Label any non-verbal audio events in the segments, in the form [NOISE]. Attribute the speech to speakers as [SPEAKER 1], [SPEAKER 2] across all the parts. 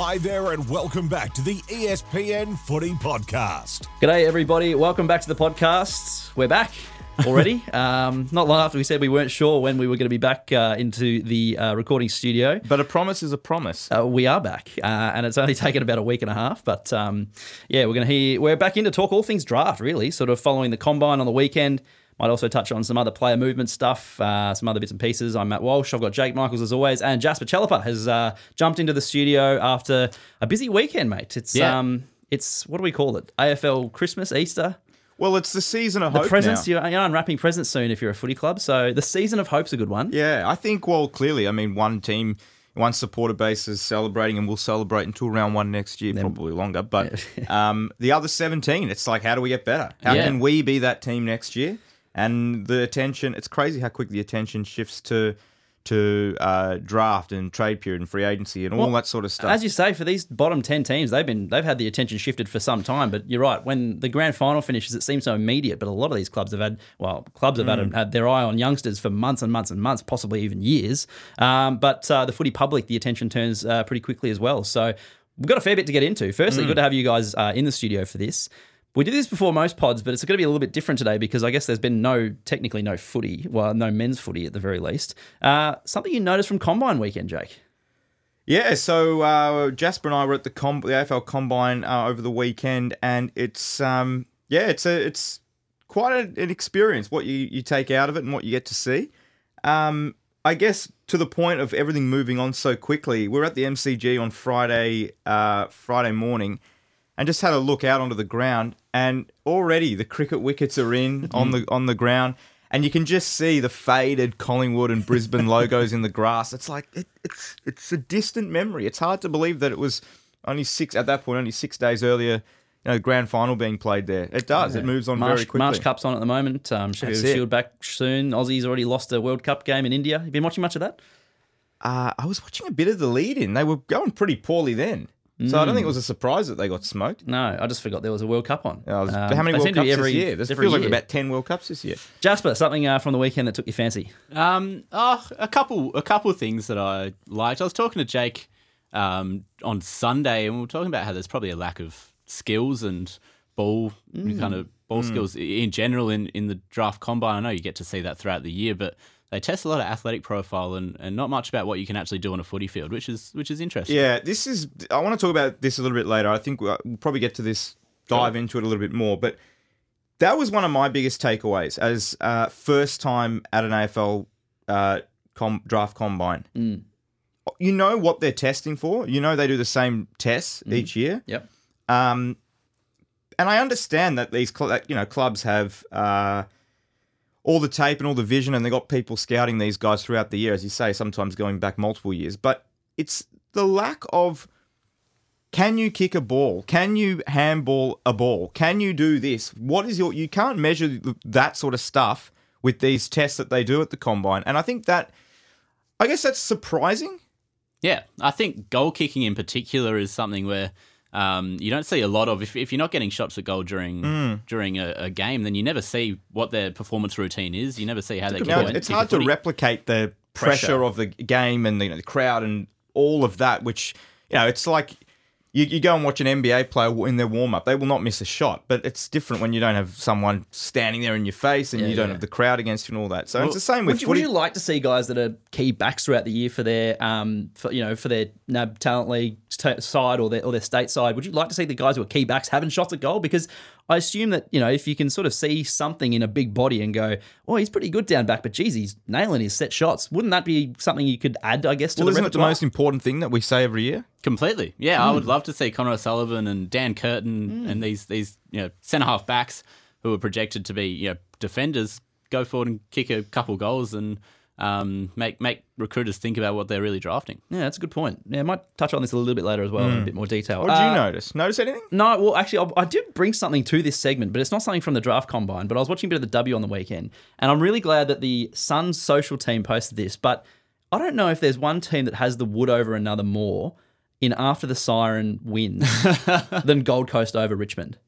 [SPEAKER 1] Hi there, and welcome back to the ESPN Footy Podcast.
[SPEAKER 2] G'day, everybody. Welcome back to the podcast. We're back already. [LAUGHS] um, not long after we said we weren't sure when we were going to be back uh, into the uh, recording studio.
[SPEAKER 3] But a promise is a promise.
[SPEAKER 2] Uh, we are back, uh, and it's only [LAUGHS] taken about a week and a half. But um, yeah, we're going to hear. We're back in to talk all things draft, really. Sort of following the combine on the weekend. Might also touch on some other player movement stuff, uh, some other bits and pieces. I'm Matt Walsh. I've got Jake Michaels as always, and Jasper Chellappah has uh, jumped into the studio after a busy weekend, mate. It's
[SPEAKER 3] Yeah.
[SPEAKER 2] um, it's what do we call it? AFL Christmas, Easter.
[SPEAKER 3] Well, it's the season of
[SPEAKER 2] The
[SPEAKER 3] hope
[SPEAKER 2] presents
[SPEAKER 3] now.
[SPEAKER 2] you're, you're unwrapping presents soon if you're a footy club. So the season of hope's a good one.
[SPEAKER 3] Yeah, I think. Well, clearly, I mean, one team, one supporter base is celebrating, and we'll celebrate until round one next year, probably longer. But [LAUGHS] um, the other seventeen, it's like, how do we get better? How
[SPEAKER 2] Yeah.
[SPEAKER 3] can we be that team next year? And the attention, it's crazy how quick the attention shifts to to uh, draft and trade period and free agency and all
[SPEAKER 2] Well,
[SPEAKER 3] that sort of stuff.
[SPEAKER 2] As you say, for these bottom ten teams, they've been they've had the attention shifted for some time. But you're right. When the grand final finishes, it seems so immediate. But a lot of these clubs have had well, clubs have
[SPEAKER 3] Mm.
[SPEAKER 2] had, had their eye on youngsters for months and months and months, possibly even years. Um, but uh, the footy public, the attention turns uh, pretty quickly as well. So we've got a fair bit to get into. Firstly,
[SPEAKER 3] Mm.
[SPEAKER 2] good to have you guys uh, in the studio for this. We did this before most pods, but it's going to be a little bit different today because I guess there's been no, technically no footy, well, no men's footy at the very least. Uh, something you noticed from Combine weekend, Jake?
[SPEAKER 3] Yeah, so uh, Jasper and I were at the, com- the AFL Combine uh, over the weekend, and it's um, yeah, it's a it's quite a, an experience what you you take out of it and what you get to see. Um, I guess to the point of everything moving on so quickly, we are at the MCG on Friday uh, Friday morning, and just had a look out onto the ground, and already the cricket wickets are in [LAUGHS] on the on the ground. And you can just see the faded Collingwood and Brisbane [LAUGHS] logos in the grass. It's like it, it's it's a distant memory. It's hard to believe that it was only six at that point, only six days earlier. You know, the grand final being played there. It does. It moves on
[SPEAKER 2] Marsh,
[SPEAKER 3] very quickly.
[SPEAKER 2] Marsh Cup's on at the moment. Um, Sheffield
[SPEAKER 3] That's it.
[SPEAKER 2] Shield back soon. Aussie's already lost a World Cup game in India. You been watching much of that?
[SPEAKER 3] Uh, I was watching a bit of the lead in. They were going pretty poorly then, so I don't think it was a surprise that they got smoked.
[SPEAKER 2] No, I just forgot there was a World Cup on.
[SPEAKER 3] Uh,
[SPEAKER 2] Um,
[SPEAKER 3] how many World
[SPEAKER 2] seem to
[SPEAKER 3] Cups
[SPEAKER 2] be every,
[SPEAKER 3] this year? This
[SPEAKER 2] every
[SPEAKER 3] feels like
[SPEAKER 2] year.
[SPEAKER 3] about ten World Cups this year.
[SPEAKER 2] Jasper, something uh, from the weekend that took your fancy.
[SPEAKER 4] Um, oh, a couple, a couple of things that I liked. I was talking to Jake um, on Sunday, and we were talking about how there's probably a lack of skills and ball kind of ball skills in general in, in the draft combine. I know you get to see that throughout the year, but they test a lot of athletic profile and, and not much about what you can actually do on a footy field, which is which is interesting.
[SPEAKER 3] Yeah, this is. I want to talk about this a little bit later. I think we'll probably get to this, dive into it a little bit more. But that was one of my biggest takeaways as uh, first time at an AFL uh, com- draft combine. You know what they're testing for. You know they do the same tests each year.
[SPEAKER 2] Yep.
[SPEAKER 3] Um, and I understand that these cl- that, you know clubs have uh, all the tape and all the vision, and they got people scouting these guys throughout the year, as you say, sometimes going back multiple years. But it's the lack of can you kick a ball? Can you handball a ball? Can you do this? What is your? You can't measure that sort of stuff with these tests that they do at the combine, and I think that. I guess that's surprising.
[SPEAKER 4] Yeah, I think goal kicking in particular is something where um, you don't see a lot of. If, if you're not getting shots at goal during
[SPEAKER 3] Mm.
[SPEAKER 4] during a, a game, then you never see what their performance routine is. You never see how they
[SPEAKER 3] Now, it's hard to replicate the pressure,
[SPEAKER 2] Pressure.
[SPEAKER 3] of the game and the, you know, the crowd and all of that, which, you know, it's like you, you go and watch an NBA player in their warm up. They will not miss a shot, but it's different when you don't have someone standing there in your face and
[SPEAKER 2] Yeah,
[SPEAKER 3] you don't
[SPEAKER 2] yeah.
[SPEAKER 3] have the crowd against you and all that. So it's the same with
[SPEAKER 2] Would you, would you like to see guys that are key backs throughout the year for their, um, for, you know, for their NAB talent league side or their or their state side? Would you like to see the guys who are key backs having shots at goal? Because I assume that you know if you can sort of see something in a big body and go, oh, he's pretty good down back, but geez, he's nailing his set shots. Wouldn't that be something you could add? I guess to
[SPEAKER 3] well,
[SPEAKER 2] the
[SPEAKER 3] isn't it the most important thing that we say every year?
[SPEAKER 4] Completely. Yeah, I would
[SPEAKER 3] Hmm.
[SPEAKER 4] love to see Connor O'Sullivan and Dan Curtin and these these you know centre half backs who are projected to be you know defenders go forward and kick a couple goals and um, make make recruiters think about what they're really drafting.
[SPEAKER 2] Yeah, that's a good point. Yeah, I might touch on this a little bit later as well in a bit more detail.
[SPEAKER 3] Hmm. What did
[SPEAKER 2] Uh,
[SPEAKER 3] you notice? Notice anything?
[SPEAKER 2] No, well, actually, I, I did bring something to this segment, but it's not something from the draft combine. But I was watching a bit of the W on the weekend, and I'm really glad that the Suns social team posted this. But I don't know if there's one team that has the wood over another more in after the siren wins [LAUGHS] than Gold Coast over Richmond.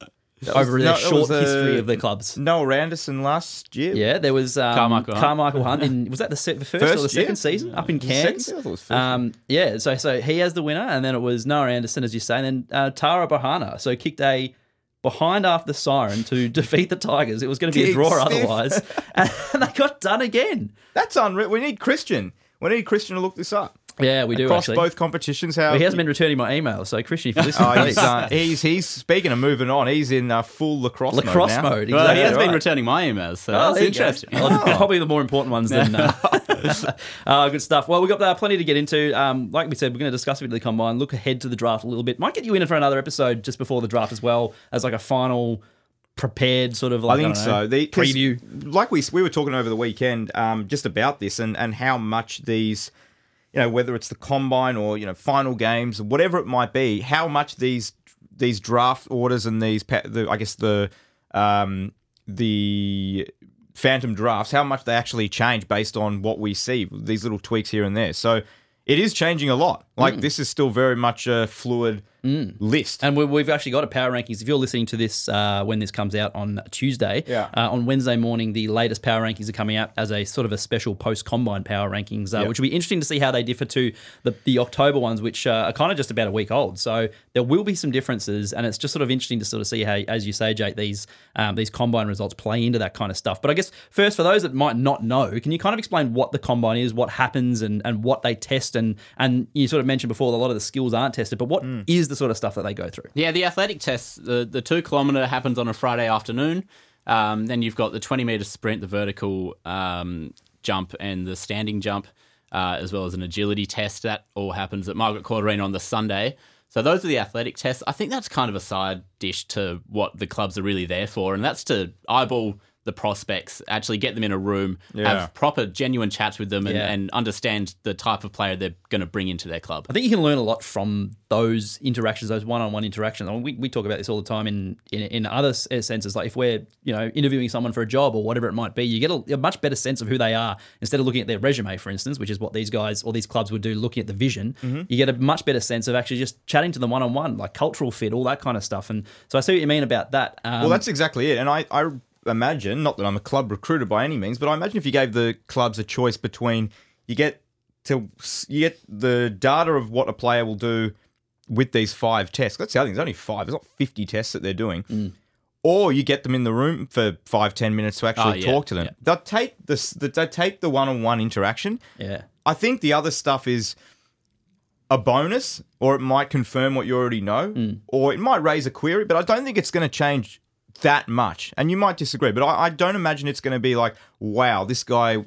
[SPEAKER 2] Over
[SPEAKER 3] no,
[SPEAKER 2] their
[SPEAKER 3] that
[SPEAKER 2] short
[SPEAKER 3] was, uh,
[SPEAKER 2] history of their clubs.
[SPEAKER 3] Noah Anderson last year.
[SPEAKER 2] Yeah, there was um,
[SPEAKER 4] Carmichael Hunt.
[SPEAKER 2] Carmichael Hunt. [LAUGHS] In, was that the, se- the first, or the second
[SPEAKER 3] yeah.
[SPEAKER 2] season up in
[SPEAKER 3] The second
[SPEAKER 2] Cairns?
[SPEAKER 3] season? I thought it was first.
[SPEAKER 2] Um, yeah, so so he has the winner, and then it was Noah Anderson, as you say, and then uh, Tara Bohanna. So kicked a behind after the siren to [LAUGHS] defeat the Tigers. It was going to be a draw
[SPEAKER 3] stiff.
[SPEAKER 2] otherwise, [LAUGHS] and they got done again.
[SPEAKER 3] That's unreal. We need Christian. We need Christian to look this up.
[SPEAKER 2] Yeah, we do
[SPEAKER 3] Across
[SPEAKER 2] actually.
[SPEAKER 3] both competitions, how
[SPEAKER 2] Well, he hasn't been returning my emails, so Christian, if you're listening, [LAUGHS]
[SPEAKER 3] Oh, he's,
[SPEAKER 2] please.
[SPEAKER 3] uh, he's he's speaking of moving on. He's in uh, full lacrosse,
[SPEAKER 2] lacrosse
[SPEAKER 3] mode. now.
[SPEAKER 2] mode.
[SPEAKER 4] Well, he has
[SPEAKER 2] exactly
[SPEAKER 4] been returning my emails, so
[SPEAKER 2] Oh,
[SPEAKER 4] that's
[SPEAKER 2] there you go.
[SPEAKER 4] interesting.
[SPEAKER 2] Well, Probably the more important ones than. Uh, [LAUGHS] [LAUGHS] uh, good stuff. Well, we've got uh, plenty to get into. Um, like we said, we're going to discuss a bit of the combine, look ahead to the draft a little bit. Might get you in for another episode just before the draft as well, as like a final prepared sort of like,
[SPEAKER 3] I
[SPEAKER 2] like
[SPEAKER 3] think
[SPEAKER 2] don't know,
[SPEAKER 3] so. The,
[SPEAKER 2] preview.
[SPEAKER 3] like we we were talking over the weekend, um, just about this and and how much these, you know, whether it's the combine or you know final games, whatever it might be, how much these these draft orders and these the I guess the um the phantom drafts, how much they actually change based on what we see, these little tweaks here and there. So it is changing a lot. Like
[SPEAKER 2] Mm.
[SPEAKER 3] this is still very much a fluid list.
[SPEAKER 2] And we, we've actually got a power rankings. If you're listening to this uh, when this comes out on Tuesday,
[SPEAKER 3] Yeah.
[SPEAKER 2] uh, on Wednesday morning, the latest power rankings are coming out as a sort of a special post combine power rankings, uh,
[SPEAKER 3] Yeah.
[SPEAKER 2] which will be interesting to see how they differ to the, the October ones, which uh, are kind of just about a week old. So there will be some differences, and it's just sort of interesting to sort of see how, as you say, Jake, these um, these combine results play into that kind of stuff. But I guess first, for those that might not know, can you kind of explain what the combine is, what happens, and and what they test, and and you sort of mentioned before a lot of the skills aren't tested, but what is the sort of stuff that they go through?
[SPEAKER 4] Yeah, the athletic test, the, the two kilometre happens on a Friday afternoon. Um, then you've got the 20 metre sprint, the vertical um, jump, and the standing jump, uh, as well as an agility test. That all happens at Margaret Court Arena on the Sunday. So those are the athletic tests. I think that's kind of a side dish to what the clubs are really there for, and that's to eyeball the prospects, actually get them in a room,
[SPEAKER 3] Yeah.
[SPEAKER 4] have proper, genuine chats with them, and,
[SPEAKER 2] Yeah.
[SPEAKER 4] and understand the type of player they're going to bring into their club.
[SPEAKER 2] I think you can learn a lot from those interactions, those one-on-one interactions. I mean, we, we talk about this all the time in, in in other senses. Like if we're you know interviewing someone for a job or whatever it might be, you get a, a much better sense of who they are instead of looking at their resume, for instance, which is what these guys or these clubs would do, looking at the vision. You get a much better sense of actually just chatting to them one-on-one, like cultural fit, all that kind of stuff. And so I see what you mean about that. Um,
[SPEAKER 3] Well, that's exactly it. And I, I imagine, not that I'm a club recruiter by any means, but I imagine if you gave the clubs a choice between you get to you get the data of what a player will do with these five tests. That's the other thing. There's only five. There's not 50 tests that they're doing.
[SPEAKER 2] Mm.
[SPEAKER 3] Or you get them in the room for five, ten minutes to actually
[SPEAKER 4] Oh, yeah,
[SPEAKER 3] talk to them.
[SPEAKER 4] yeah.
[SPEAKER 3] They'll take this. They take the one-on-one interaction.
[SPEAKER 2] yeah.
[SPEAKER 3] I think the other stuff is a bonus, or it might confirm what you already know, or it might raise a query, but I don't think it's going to change that much. And you might disagree, but I, I don't imagine it's going to be like, wow, this guy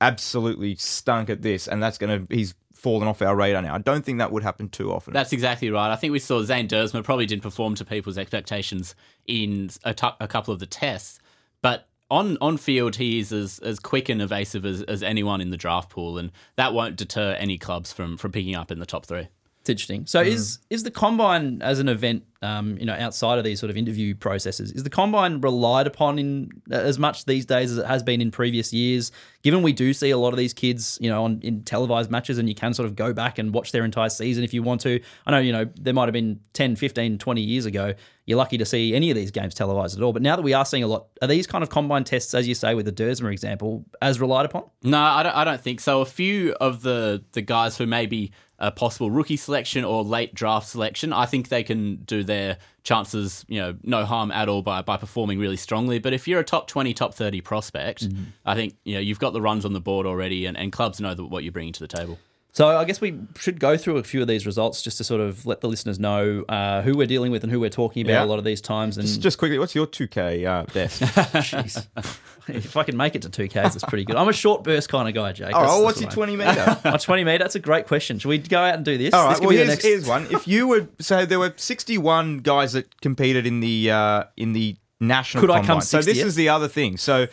[SPEAKER 3] absolutely stunk at this, and that's going to, he's fallen off our radar now. I don't think that would happen too often.
[SPEAKER 4] That's exactly right. I think we saw Zane Duursma probably didn't perform to people's expectations in a couple of the tests, but on on field he is as, as quick and evasive as, as anyone in the draft pool, and that won't deter any clubs from from picking up in the top three.
[SPEAKER 2] It's interesting. So is is the combine as an event, um, you know, outside of these sort of interview processes, is the combine relied upon in as much these days as it has been in previous years? Given we do see a lot of these kids, you know, on in televised matches and you can sort of go back and watch their entire season if you want to. I know, you know, there might have been 10, 15, 20 years ago. You're lucky to see any of these games televised at all. But now that we are seeing a lot, are these kind of combine tests, as you say with the Duursma example, as relied upon?
[SPEAKER 4] No, I don't, I don't think so. A few of the, the guys who may be a possible rookie selection or late draft selection, I think they can do their chances, you know, no harm at all by, by performing really strongly. But if you're a top 20, top 30 prospect, mm-hmm. I think, you know, you've got the runs on the board already and, and clubs know what you're bringing to the table.
[SPEAKER 2] So I guess we should go through a few of these results just to sort of let the listeners know uh, who we're dealing with and who we're talking about
[SPEAKER 3] Yeah.
[SPEAKER 2] a lot of these times. And
[SPEAKER 3] Just quickly, what's your 2K uh, best? [LAUGHS]
[SPEAKER 2] jeez, [LAUGHS] if I can make it to two Ks, it's pretty good. I'm a short burst kind of guy, Jake.
[SPEAKER 3] Oh, what's your 20 [LAUGHS] meter?
[SPEAKER 2] My 20 meter. That's a great question. Should we go out and do this?
[SPEAKER 3] All right.
[SPEAKER 2] This could
[SPEAKER 3] Well, here's,
[SPEAKER 2] next-
[SPEAKER 3] here's one. If you were so there were 61 guys that competed in the uh, in the national.
[SPEAKER 2] Could I
[SPEAKER 3] combine.
[SPEAKER 2] come
[SPEAKER 3] So this is the other thing. So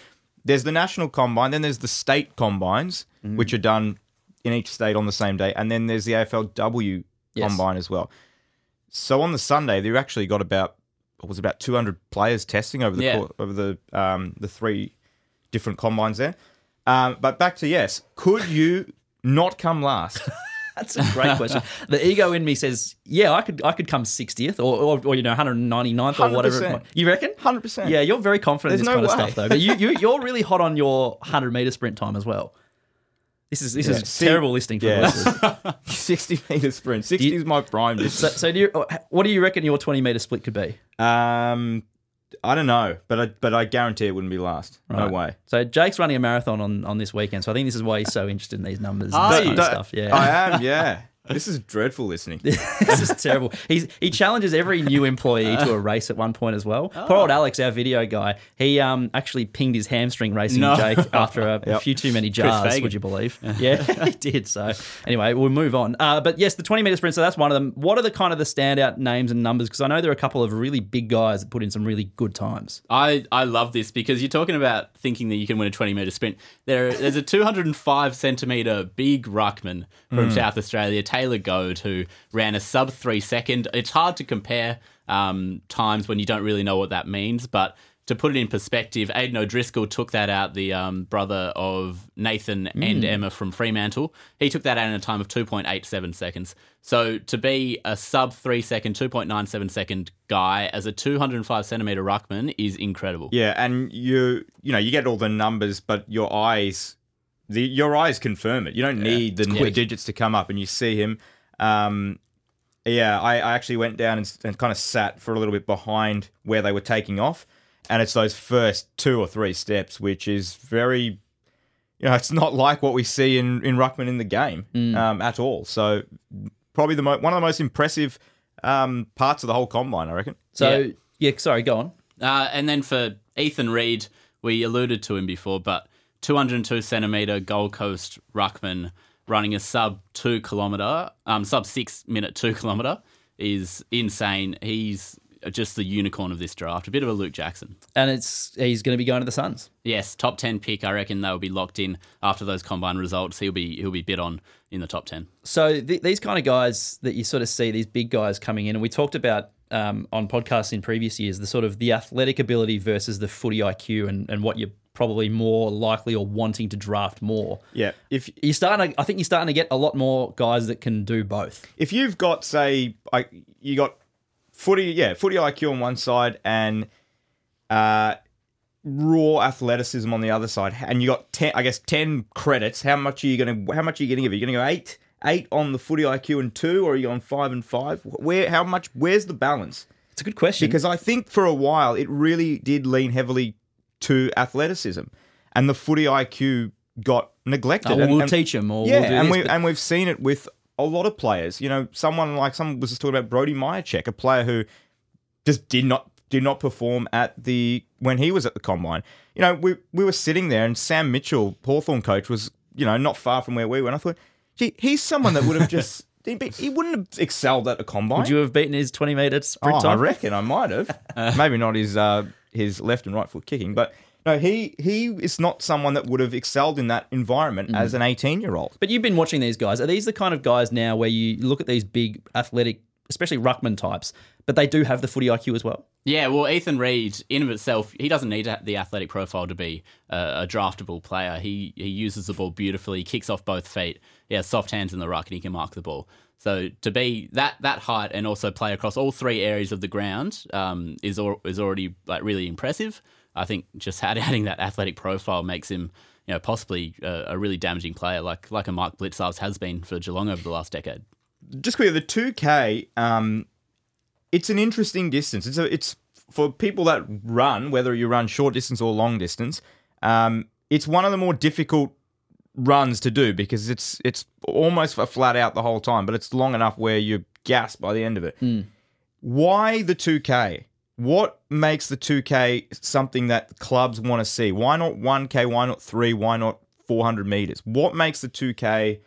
[SPEAKER 3] there's the national combine, then there's the state combines,
[SPEAKER 2] Mm.
[SPEAKER 3] which are done in each state on the same day, and then there's the AFLW
[SPEAKER 2] Yes.
[SPEAKER 3] combine as well. So on the Sunday, they actually got about what was about 200 players testing over the
[SPEAKER 4] Yeah.
[SPEAKER 3] cour- over the um, the three different combines there. Um, but back to yes, could you not come last [LAUGHS]
[SPEAKER 2] That's a great question. The ego in me says, yeah, I could I could come 60th or, or, or you know 199th or whatever.
[SPEAKER 3] 100%.
[SPEAKER 2] You reckon?
[SPEAKER 3] 100%.
[SPEAKER 2] Yeah, you're very confident in this
[SPEAKER 3] no
[SPEAKER 2] kind of stuff though. But you, you you're really hot on your 100 meter sprint time as well. This is this
[SPEAKER 3] Yeah.
[SPEAKER 2] is terrible listening for
[SPEAKER 3] yeah. [LAUGHS] 60 meter sprint. 60
[SPEAKER 2] You-
[SPEAKER 3] is my prime
[SPEAKER 2] So,
[SPEAKER 3] distance.
[SPEAKER 2] so do you, what do you reckon your 20 meter split could be?
[SPEAKER 3] Um, I don't know, but I but I guarantee it wouldn't be last. No way.
[SPEAKER 2] So Jake's running a marathon on, on this weekend, so I think this is why he's so interested in these numbers and
[SPEAKER 4] you?
[SPEAKER 2] this kind of stuff. Yeah,
[SPEAKER 3] I am. Yeah. This is dreadful listening. [LAUGHS]
[SPEAKER 2] this is terrible. He's he challenges every new employee to a race at one point as well. Poor
[SPEAKER 3] Oh.
[SPEAKER 2] old Alex, our video guy, he um actually pinged his hamstring racing
[SPEAKER 4] No.
[SPEAKER 2] Jake [LAUGHS] after a, a few too many jars. Would you believe? [LAUGHS] Yeah, he did. So anyway, we'll move on. Uh, but yes, the twenty meter sprint. So that's one of them. What are the kind of the standout names and numbers? Because I know there are a couple of really big guys that put in some really good times.
[SPEAKER 4] I, I love this because you're talking about thinking that you can win a 20 meter sprint. There, there's a 205 centimeter big ruckman from South Australia, Taylor Goad, who ran a sub three second. It's hard to compare um, times when you don't really know what that means, but to put it in perspective, Aiden O'Driscoll took that out, the um, brother of Nathan and Emma from Fremantle. He took that out in a time of 2.87 seconds. So to be a sub three second, 2.97 second guy as a 205 centimeter ruckman is incredible.
[SPEAKER 3] Yeah, and you you know you get all the numbers, but your eyes, the your eyes confirm it. You don't need the
[SPEAKER 2] quick.
[SPEAKER 3] digits to come up, and you see him. Um, yeah, I, I actually went down and, and kind of sat for a little bit behind where they were taking off, and it's those first two or three steps, which is very, you know, it's not like what we see in in ruckman in the game um, at all. So probably the mo- one of the most impressive um, parts of the whole combine, I reckon.
[SPEAKER 2] So
[SPEAKER 4] Yeah.
[SPEAKER 2] yeah, sorry, go on.
[SPEAKER 4] Uh, and then for Ethan Reed, we alluded to him before, but 202 centimeter Gold Coast ruckman running a sub two kilometer, um, sub six minute two kilometer is insane. He's just the unicorn of this draft, a bit of a Luke Jackson.
[SPEAKER 2] And it's he's going to be going to the Suns.
[SPEAKER 4] Yes, top ten pick. I reckon they'll be locked in after those combine results. He'll be he'll be bid on in the top ten.
[SPEAKER 2] So th- these kind of guys that you sort of see, these big guys coming in, and we talked about um, on podcasts in previous years, the sort of the athletic ability versus the footy IQ, and, and what you're probably more likely or wanting to draft more.
[SPEAKER 3] Yeah, if
[SPEAKER 2] You're starting. To, I think you're starting to get a lot more guys that can do both.
[SPEAKER 3] if you've got say I you got footy yeah footy IQ on one side and uh raw athleticism on the other side and you got 10 I guess 10 credits how much are you going to how much are you going to give it? you're going to go 8 8 on the footy IQ and 2 or are you on 5 and 5 where how much where's the balance
[SPEAKER 2] It's a good question
[SPEAKER 3] because I think for a while it really did lean heavily to athleticism and the footy IQ got neglected
[SPEAKER 2] oh, well,
[SPEAKER 3] and-
[SPEAKER 2] we'll
[SPEAKER 3] and-
[SPEAKER 2] teach them, or
[SPEAKER 3] yeah,
[SPEAKER 2] we'll do
[SPEAKER 3] and
[SPEAKER 2] this,
[SPEAKER 3] we
[SPEAKER 2] but-
[SPEAKER 3] and we've seen it with a lot of players. You know, someone like someone was just talking about Brody Mihocek, a player who just did not did not perform at the when he was at the combine. You know, we we were sitting there and Sam Mitchell, Hawthorn coach, was you know not far from where we were. And I thought, gee, he's someone that would have just [LAUGHS] be, he wouldn't have excelled at a combine.
[SPEAKER 2] would you have beaten his 20 meter sprint
[SPEAKER 3] Oh, I reckon I might have. [LAUGHS] Maybe not his uh, his left and right foot kicking, but no, he he is not someone that would have excelled in that environment mm-hmm. as an eighteen year old.
[SPEAKER 2] But you've been watching these guys. Are these the kind of guys now where you look at these big athletic, especially ruckman types, but they do have the footy IQ as well?
[SPEAKER 4] Yeah, well, Ethan Read, in of itself, he doesn't need the athletic profile to be a, a draftable player. He he uses the ball beautifully, kicks off both feet. He has soft hands in the ruck, and he can mark the ball. So to be that that height and also play across all three areas of the ground um, is al- is already like really impressive. I think just add- [LAUGHS] adding that athletic profile makes him, you know, possibly a, a really damaging player, like like a Mark Blicavs has been for Geelong over the last decade.
[SPEAKER 3] just quickly, the two K, um, it's an interesting distance. It's a, it's for people that run, whether you run short distance or long distance. Um, it's one of the more difficult runs to do because it's it's almost a flat out the whole time, but it's long enough where you gasp by the end of it. Hmm. Why the two K? What makes the two K something that clubs want to see? Why not one K? Why not three? Why not four hundred meters? What makes the two K?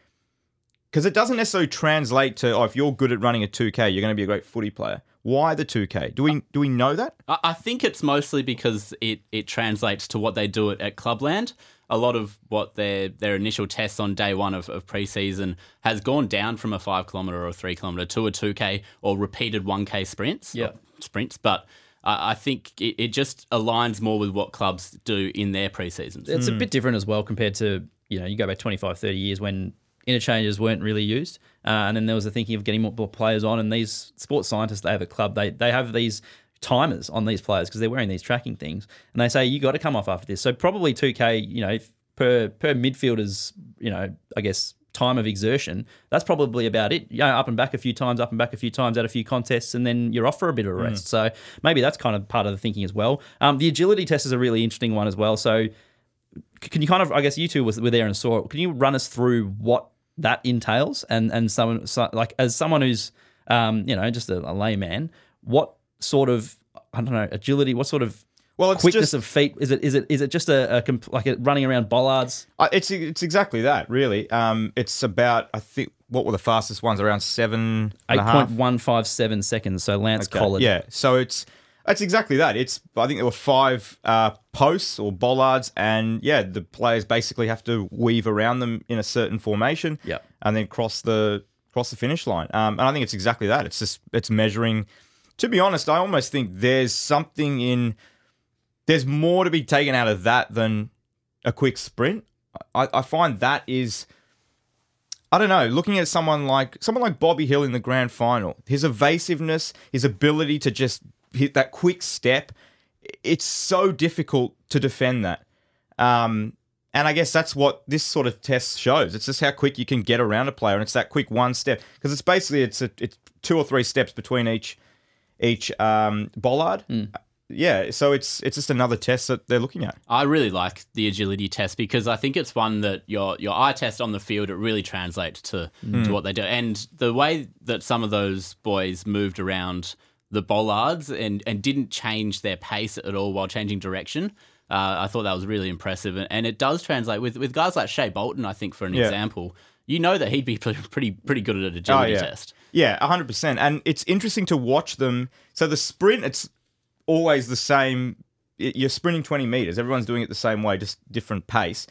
[SPEAKER 3] because it doesn't necessarily translate to oh if you're good at running a 2k you're going to be a great footy player why the 2k do we do we know that
[SPEAKER 4] I I think it's mostly because it, it translates to what they do at, at Clubland. A lot of what their their initial tests on day one of, of preseason has gone down from a five kilometer or a three kilometer to a two k or repeated one k sprints.
[SPEAKER 2] Yeah.
[SPEAKER 4] sprints. But I I think it, it just aligns more with what clubs do in their preseasons.
[SPEAKER 2] It's
[SPEAKER 3] Hmm.
[SPEAKER 2] a bit different as well compared to, you know, you go back 25, 30 years when interchanges weren't really used. Uh, and then there was the thinking of getting more players on. And these sports scientists they have a club, they they have these timers on these players because they're wearing these tracking things, and they say you got to come off after this. So probably 2K, you know, per per midfielder's, you know, I guess time of exertion, that's probably about it. You know, up and back a few times, up and back a few times, at a few contests, and then you're off for a bit of a rest. So maybe that's kind of part of the thinking as well. Um, the agility test is a really interesting one as well. So can you kind of, I guess you two were there and saw it. Can you run us through what that entails and and someone so, like as someone who's um, you know just a, a layman, what sort of I don't know agility, what sort of
[SPEAKER 3] Well, it's
[SPEAKER 2] quickness
[SPEAKER 3] just-
[SPEAKER 2] of feet is it? Is it is it just a, a comp- like a running around bollards?
[SPEAKER 3] Uh, it's it's exactly that, really. Um, it's about I think what were the fastest ones around seven
[SPEAKER 2] Eight point one five seven seconds. So Lance
[SPEAKER 3] Okay,
[SPEAKER 2] Collard.
[SPEAKER 3] Yeah, so it's it's exactly that. It's I think there were five uh, posts or bollards, and yeah, the players basically have to weave around them in a certain formation.
[SPEAKER 2] Yep.
[SPEAKER 3] and then cross the cross the finish line. Um, and I think it's exactly that. It's just it's measuring. To be honest, I almost think there's something in there's more to be taken out of that than a quick sprint. I, I find that is I don't know, looking at someone like someone like Bobby Hill in the grand final, his evasiveness, his ability to just hit that quick step, it's so difficult to defend that. Um, and I guess that's what this sort of test shows. It's just how quick you can get around a player, and it's that quick one step because it's basically it's a, it's two or three steps between each each um, bollard. Yeah, so it's it's just another test that they're looking at.
[SPEAKER 4] I really like the agility test because I think it's one that your your eye test on the field it really translates to to what they do, and the way that some of those boys moved around the bollards and and didn't change their pace at all while changing direction. Uh, I thought that was really impressive, and, and it does translate with with guys like Shai Bolton. I think for an
[SPEAKER 3] Yeah.
[SPEAKER 4] example, you know that he'd be [LAUGHS] pretty pretty good at an agility
[SPEAKER 3] yeah.
[SPEAKER 4] test.
[SPEAKER 3] Yeah, 100%. And it's interesting to watch them. So the sprint, it's always the same. You're sprinting 20 meters. Everyone's doing it the same way, just different pace.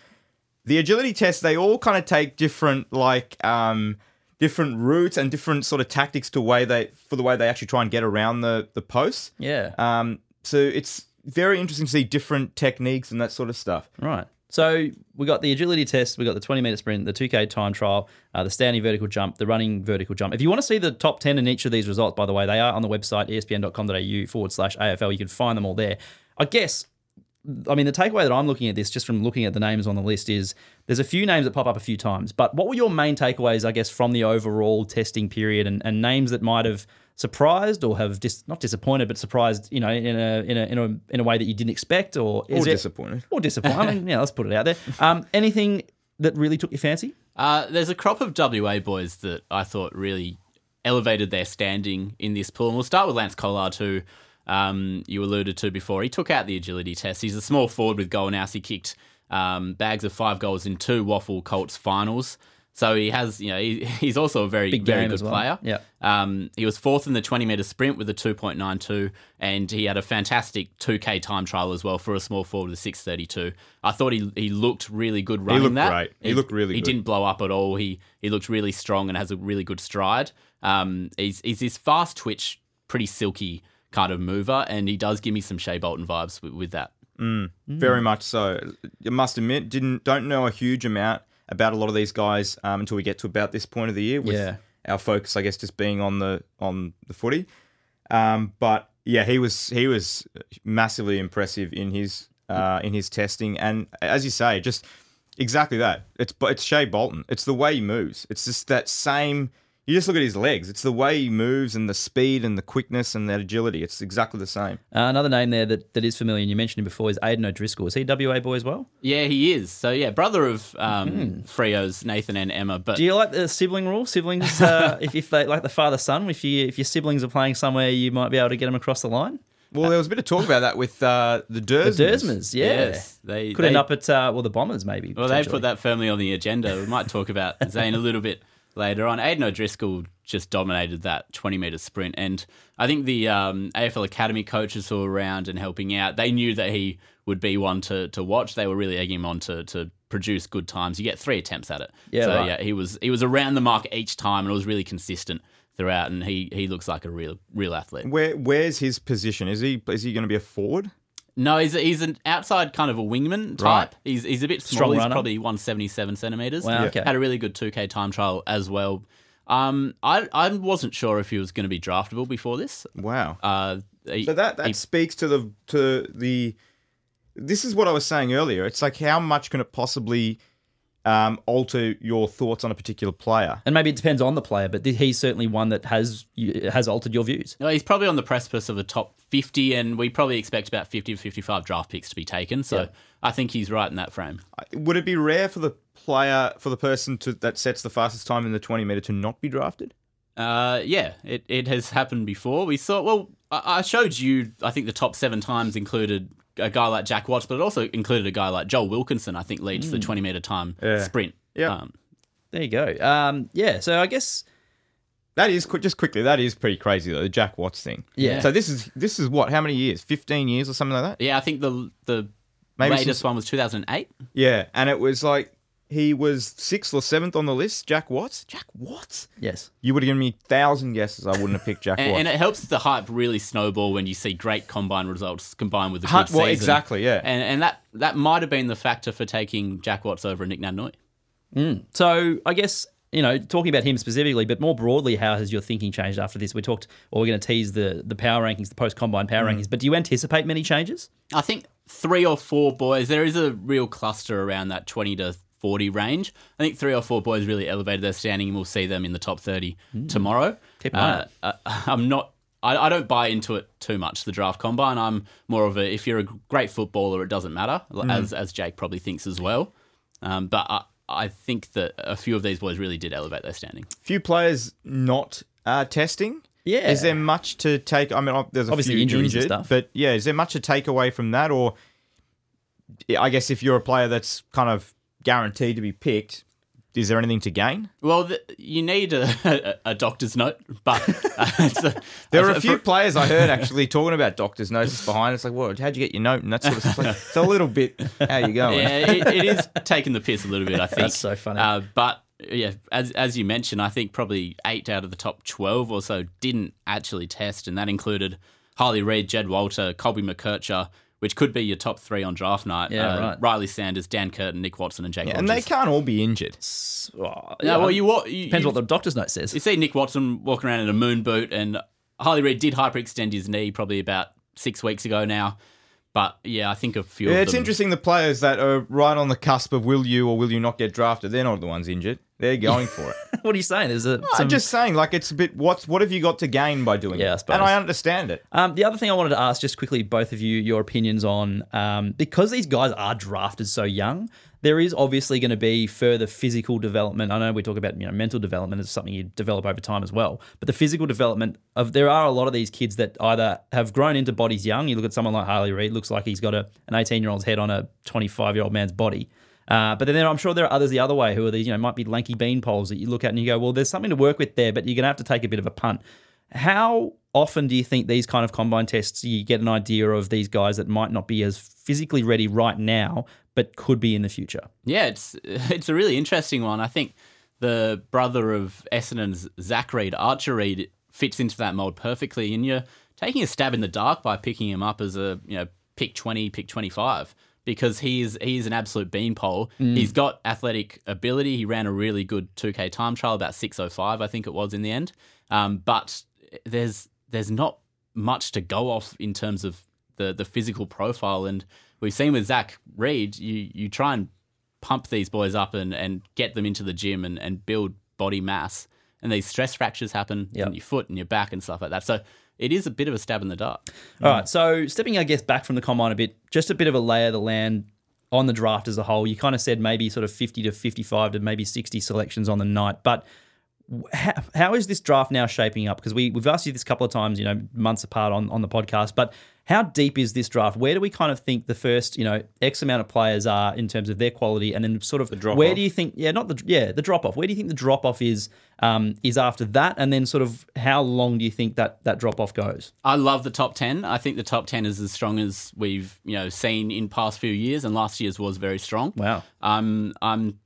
[SPEAKER 3] The agility test, they all kind of take different, like, um, different routes and different sort of tactics to way they for the way they actually try and get around the the posts.
[SPEAKER 2] Yeah.
[SPEAKER 3] Um, so it's very interesting to see different techniques and that sort of stuff.
[SPEAKER 2] Right. So we got the agility test, we got the 20 meter sprint, the 2K time trial, uh, the standing vertical jump, the running vertical jump. If you want to see the top 10 in each of these results, by the way, they are on the website, espn.com.au forward slash AFL. You can find them all there. I guess, I mean, the takeaway that I'm looking at this, just from looking at the names on the list, is there's a few names that pop up a few times. But what were your main takeaways, I guess, from the overall testing period and, and names that might have surprised or have dis- not disappointed, but surprised, you know, in a in a in a in a way that you didn't expect, or is
[SPEAKER 3] Or
[SPEAKER 2] it-
[SPEAKER 3] disappointed.
[SPEAKER 2] or disappointed. I mean, [LAUGHS] yeah, let's put it out there. Um, anything that really took your fancy?
[SPEAKER 4] Uh, there's a crop of WA boys that I thought really elevated their standing in this pool. And we'll start with Lance Collard, who um, you alluded to before. He took out the agility test. He's a small forward with goal now. He kicked um, bags of five goals in two WAFL Colts finals. So he has, you know, he, [LAUGHS] he's also a very,
[SPEAKER 2] Big
[SPEAKER 4] very good
[SPEAKER 2] well.
[SPEAKER 4] player.
[SPEAKER 2] Yeah.
[SPEAKER 4] Um, he was fourth in the 20 meter sprint with a 2.92, and he had a fantastic 2K time trial as well for a small forward with 632. I thought he he looked really good running he
[SPEAKER 3] looked
[SPEAKER 4] that.
[SPEAKER 3] great. He looked really
[SPEAKER 4] He
[SPEAKER 3] good.
[SPEAKER 4] didn't blow up at all. He he looked really strong and has a really good stride. Um, he's he's this fast twitch, pretty silky kind of mover, and he does give me some Shai Bolton vibes with, with that.
[SPEAKER 3] Very much so. I must admit, didn't don't know a huge amount about a lot of these guys um, until we get to about this point of the year. With
[SPEAKER 2] Yeah.
[SPEAKER 3] our focus, I guess, just being on the on the footy. Um, but yeah, he was he was massively impressive in his uh, in his testing, and as you say, just exactly that. It's it's Shai Bolton. It's the way he moves. It's just that same. You just look at his legs. It's the way he moves and the speed and the quickness and that agility. It's exactly the same.
[SPEAKER 2] Uh, another name there that, that is familiar, and you mentioned him before, is Aidan O'Driscoll. Is he WA boy as well?
[SPEAKER 4] Yeah, he is. So yeah, brother of um, Freo's Nathan and Emma. But
[SPEAKER 2] Do you like the sibling rule? Siblings, uh, [LAUGHS] if, if they like the father son, if you if your siblings are playing somewhere, you might be able to get them across the line.
[SPEAKER 3] Well, there was a bit of talk about that with uh, the Dersmers.
[SPEAKER 2] The
[SPEAKER 3] Dersmans.
[SPEAKER 2] Dersmans, yeah,
[SPEAKER 4] Yes, they-
[SPEAKER 2] could
[SPEAKER 4] they-
[SPEAKER 2] end up at uh, well the Bombers maybe.
[SPEAKER 4] Well, they
[SPEAKER 2] potentially.
[SPEAKER 4] put that firmly on the agenda. We might talk about Zane a little bit later on. Aiden O'Driscoll just dominated that 20 metre sprint. And I think the um, AFL Academy coaches who were around and helping out, they knew that he would be one to, to watch. They were really egging him on to, to produce good times. You get three attempts at it.
[SPEAKER 2] Yeah,
[SPEAKER 4] so
[SPEAKER 2] right.
[SPEAKER 4] yeah, he was he was around the mark each time and it was really consistent throughout. And he, he looks like a real real athlete.
[SPEAKER 3] Where where's his position? Is he is he going to be a forward?
[SPEAKER 4] No, he's he's an outside kind of a wingman type.
[SPEAKER 3] Right.
[SPEAKER 4] He's he's a bit small.
[SPEAKER 2] Strong
[SPEAKER 4] he's
[SPEAKER 2] runner.
[SPEAKER 4] probably 177 centimeters.
[SPEAKER 2] Wow, Yeah. okay.
[SPEAKER 4] Had a really good 2K time trial as well. Um, I I wasn't sure if he was going to be draftable before this.
[SPEAKER 3] Wow.
[SPEAKER 4] Uh, he-
[SPEAKER 3] So that that
[SPEAKER 4] he-
[SPEAKER 3] speaks to the to the. This is what I was saying earlier. It's like how much can it possibly um, alter your thoughts on a particular player?
[SPEAKER 2] And maybe it depends on the player, but he's certainly one that has has altered your views.
[SPEAKER 4] No, he's probably on the precipice of a top 50, and we probably expect about 50 to 55 draft picks to be taken. So I think he's right in that frame.
[SPEAKER 3] Would it be rare for the player for the person to that sets the fastest time in the twenty meter to not be drafted?
[SPEAKER 4] Uh, yeah, it, it has happened before. We saw, well, I, I showed you, I think the top seven times included a guy like Jack Watts, but it also included a guy like Joel Wilkinson, I think leads the 20 meter time
[SPEAKER 3] Yeah.
[SPEAKER 4] sprint.
[SPEAKER 3] Yeah.
[SPEAKER 4] Um,
[SPEAKER 2] There you go. Um, yeah. So I guess
[SPEAKER 3] That is qu- just quickly. That is pretty crazy though. The Jack Watts thing.
[SPEAKER 2] Yeah.
[SPEAKER 3] So this is this is what? How many years? Fifteen years or something like that?
[SPEAKER 4] yeah, I think the the
[SPEAKER 3] Maybe
[SPEAKER 4] latest
[SPEAKER 3] since-
[SPEAKER 4] one was 2008.
[SPEAKER 3] Yeah. And it was like he was sixth or seventh on the list. Jack Watts. Jack Watts.
[SPEAKER 2] yes.
[SPEAKER 3] You would have given me a thousand guesses. I wouldn't have picked Jack [LAUGHS]
[SPEAKER 4] And,
[SPEAKER 3] Watts.
[SPEAKER 4] and it helps the hype really snowball when you see great combine results combined with a good
[SPEAKER 3] Hunt- well,
[SPEAKER 4] season.
[SPEAKER 3] exactly, yeah.
[SPEAKER 4] And and that that might have been the factor for taking Jack Watts over Nic Naitanui. Mm.
[SPEAKER 2] So I guess you know talking about him specifically, but more broadly, how has your thinking changed after this? We talked, or we're going to tease the the power rankings, the post combine power mm. rankings. But do you anticipate many changes?
[SPEAKER 4] I think three or four boys. There is a real cluster around that twenty to forty range. I think three or four boys really elevated their standing, and we'll see them in the top thirty tomorrow.
[SPEAKER 2] Keep an eye out.
[SPEAKER 4] Uh, uh, [LAUGHS] I'm not. I, I don't buy into it too much. The draft combine. I'm more of a. If you're a great footballer, it doesn't matter. As as Jake probably thinks as well. Um, but I, I think that a few of these boys really did elevate their standing.
[SPEAKER 3] few players not uh, testing.
[SPEAKER 2] Yeah.
[SPEAKER 3] Is there much to take? I mean, there's a
[SPEAKER 2] Obviously
[SPEAKER 3] few
[SPEAKER 2] injuries and stuff.
[SPEAKER 3] but yeah, is there much to take away from that? Or I guess if you're a player that's kind of guaranteed to be picked, is there anything to gain?
[SPEAKER 4] Well, the, you need a, a, a doctor's note, but uh, [LAUGHS] a,
[SPEAKER 3] There are
[SPEAKER 4] for-
[SPEAKER 3] a few
[SPEAKER 4] for-
[SPEAKER 3] players I heard [LAUGHS] actually talking about doctor's notes behind. It's like, what? How'd you get your note? And that sort of stuff. Like, it's a little bit. How you going?
[SPEAKER 4] yeah, it, it is taking the piss a little bit. I [LAUGHS] think
[SPEAKER 2] That's so funny.
[SPEAKER 4] Uh, but yeah, as as you mentioned, I think probably eight out of the top twelve or so didn't actually test, and that included Harley Reid, Jed Walter, Colby McKercher, which could be your top three on draft night.
[SPEAKER 2] Yeah,
[SPEAKER 4] uh,
[SPEAKER 2] right.
[SPEAKER 4] Riley Sanders, Dan Curtin, Nick Watson, and Jake.
[SPEAKER 3] and they can't all be injured.
[SPEAKER 2] Oh,
[SPEAKER 4] No, well, you, wa- you
[SPEAKER 2] depends
[SPEAKER 4] you,
[SPEAKER 2] what the doctor's note says.
[SPEAKER 4] you see Nick Watson walking around in a moon boot, and Harley Reid did hyperextend his knee probably about six weeks ago now. But yeah, I think a few.
[SPEAKER 3] Yeah,
[SPEAKER 4] of
[SPEAKER 3] it's
[SPEAKER 4] them,
[SPEAKER 3] interesting. The players that are right on the cusp of will you or will you not get drafted, they're not the ones injured. They're going for it. [LAUGHS]
[SPEAKER 2] what are you saying? There's a
[SPEAKER 3] I'm
[SPEAKER 2] some-
[SPEAKER 3] just saying, like it's a bit. What's what have you got to gain by doing
[SPEAKER 2] Yeah, I suppose.
[SPEAKER 3] And I understand it.
[SPEAKER 2] Um, the other thing I wanted to ask, just quickly, both of you, your opinions on um, because these guys are drafted so young. There is obviously going to be further physical development. I know we talk about you know mental development is something you develop over time as well, but the physical development of there are a lot of these kids that either have grown into bodies young. You look at someone like Harley Reid, looks like he's got a, an 18 year old's head on a 25 year old man's body. Uh, but then there, I'm sure there are others the other way who are these, you know, might be lanky bean poles that you look at and you go, well, there's something to work with there, but you're going to have to take a bit of a punt. How often do you think these kind of combine tests you get an idea of these guys that might not be as physically ready right now, but could be in the future?
[SPEAKER 4] Yeah, it's [LAUGHS] it's a really interesting one. I think the brother of Essendon's Zach Reid, Archer Reid, fits into that mold perfectly. And you're taking a stab in the dark by picking him up as a you know pick twenty, pick twenty five. Because he is he is an absolute beanpole. He's got athletic ability. He ran a really good 2K time trial, about 6:05, I think it was in the end. Um, but there's there's not much to go off in terms of the the physical profile. And we've seen with Zach Reid, you you try and pump these boys up and, and get them into the gym and, and build body mass. And these stress fractures happen
[SPEAKER 2] Yep.
[SPEAKER 4] in your foot and your back and stuff like that. So it is a bit of a stab in the dark.
[SPEAKER 2] All right, so stepping, I guess, back from the combine a bit, just a bit of a lay of the land on the draft as a whole. You kind of said maybe sort of 50 to 55 to maybe 60 selections on the night, but how, how is this draft now shaping up? Because we, we've asked you this a couple of times, you know, months apart on, on the podcast, but how deep is this draft? Where do we kind of think the first, you know, X amount of players are in terms of their quality, and then sort of the
[SPEAKER 3] drop
[SPEAKER 2] where
[SPEAKER 3] off.
[SPEAKER 2] do you think? Yeah, not the yeah the drop off. Where do you think the drop off is? Um, is after that, and then sort of how long do you think that that drop off goes?
[SPEAKER 4] I love the top 10. I think the top 10 is as strong as we've, you know, seen in past few years and last year's was very strong.
[SPEAKER 2] Wow.
[SPEAKER 4] Um, um,